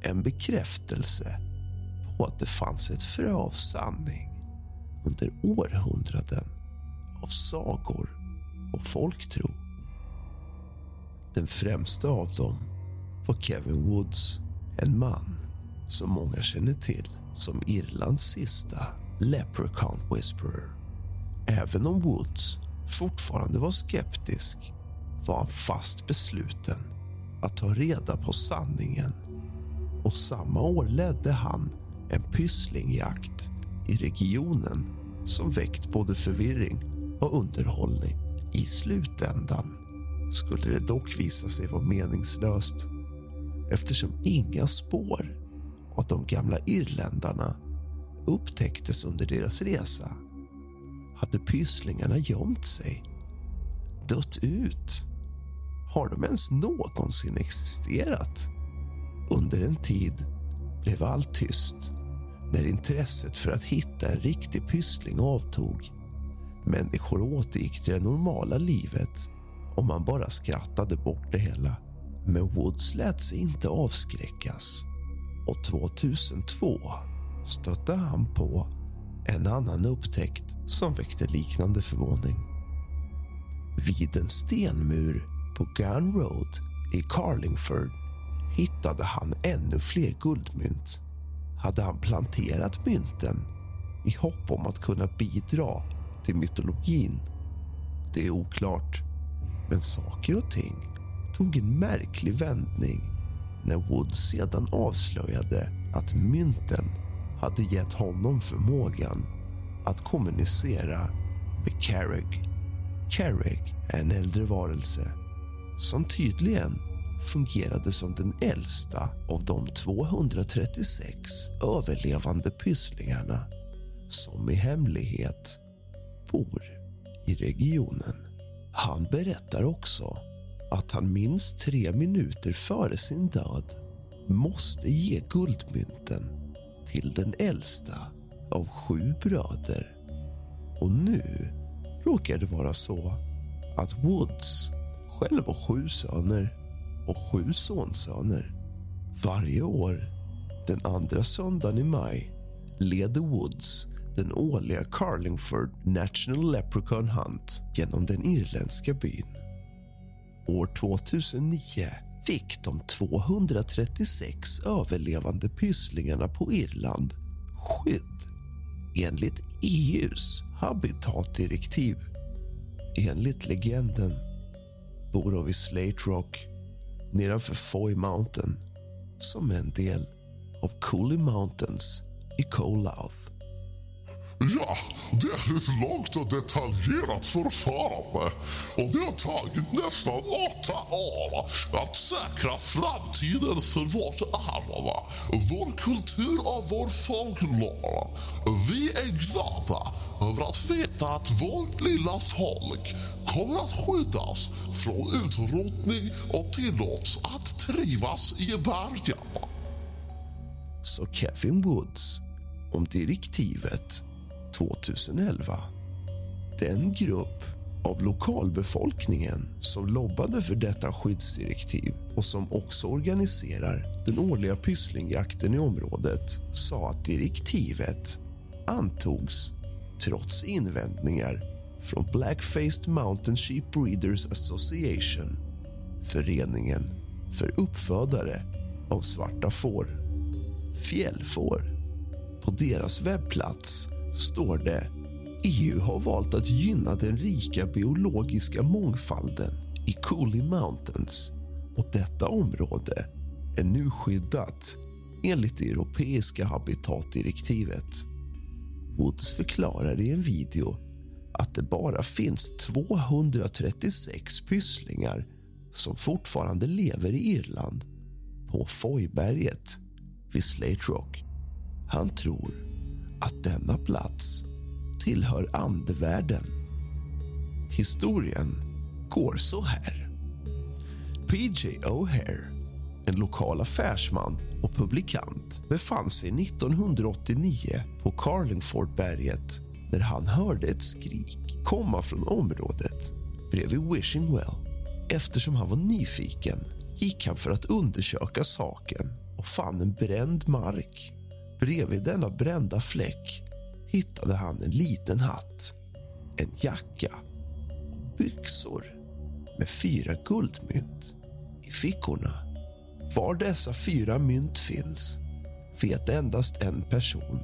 En bekräftelse och att det fanns ett frö av sanning under århundraden av sagor och folktro. Den främsta av dem var Kevin Woods, en man som många känner till som Irlands sista Leprechaun Whisperer. Även om Woods fortfarande var skeptisk var han fast besluten att ta reda på sanningen. Och Samma år ledde han en pysslingjakt i regionen som väckt både förvirring och underhållning. I slutändan skulle det dock visa sig vara meningslöst eftersom inga spår av de gamla irländarna upptäcktes under deras resa hade pysslingarna gömt sig, dött ut. Har de ens någonsin existerat? Under en tid blev allt tyst när intresset för att hitta en riktig pyssling avtog. Människor återgick till det normala livet och man bara skrattade bort det hela. Men Woods lät sig inte avskräckas och 2002 stötte han på en annan upptäckt som väckte liknande förvåning. Vid en stenmur på Gun Road i Carlingford hittade han ännu fler guldmynt. Hade han planterat mynten i hopp om att kunna bidra till mytologin? Det är oklart, men saker och ting tog en märklig vändning när Woods sedan avslöjade att mynten hade gett honom förmågan att kommunicera med Carrick. Carrick är en äldre varelse som tydligen fungerade som den äldsta av de 236 överlevande pysslingarna som i hemlighet bor i regionen. Han berättar också att han minst tre minuter före sin död måste ge guldmynten till den äldsta av sju bröder. Och nu råkar det vara så att Woods själv har sju söner och sju sonsöner. Varje år, den andra söndagen i maj leder Woods den årliga Carlingford National Leprechaun Hunt genom den irländska byn. År 2009 fick de 236 överlevande pysslingarna på Irland skydd enligt EUs habitatdirektiv. Enligt legenden bor de vid Slate Rock nedanför Foy Mountain som är en del av Cooley Mountains i Colouth. Ja, det är ett långt och detaljerat förfarande och det har tagit nästan åtta år att säkra framtiden för vårt arv, vår kultur och vår folklore. Vi är glada över att veta att vårt lilla folk kommer att skyddas från utrotning och tillåts att trivas i bergen. Så Kevin Woods om direktivet 2011. Den grupp av lokalbefolkningen som lobbade för detta skyddsdirektiv och som också organiserar den årliga pysslingjakten i området sa att direktivet antogs trots invändningar från Black-Faced Mountain Sheep Breeders Association föreningen för uppfödare av svarta får, fjällfår. På deras webbplats står det EU har valt att gynna den rika biologiska mångfalden i Cooley Mountains och detta område är nu skyddat enligt det europeiska habitatdirektivet. Woods förklarar i en video att det bara finns 236 pysslingar som fortfarande lever i Irland på Foyberget vid Slate Rock. Han tror att denna plats tillhör andevärlden. Historien går så här. PJ O'Hare, en lokal affärsman och publikant befann sig 1989 på Carlingfordberget när han hörde ett skrik komma från området bredvid Wishing Well. Eftersom han var nyfiken gick han för att undersöka saken och fann en bränd mark Bredvid denna brända fläck hittade han en liten hatt, en jacka och byxor med fyra guldmynt i fickorna. Var dessa fyra mynt finns vet endast en person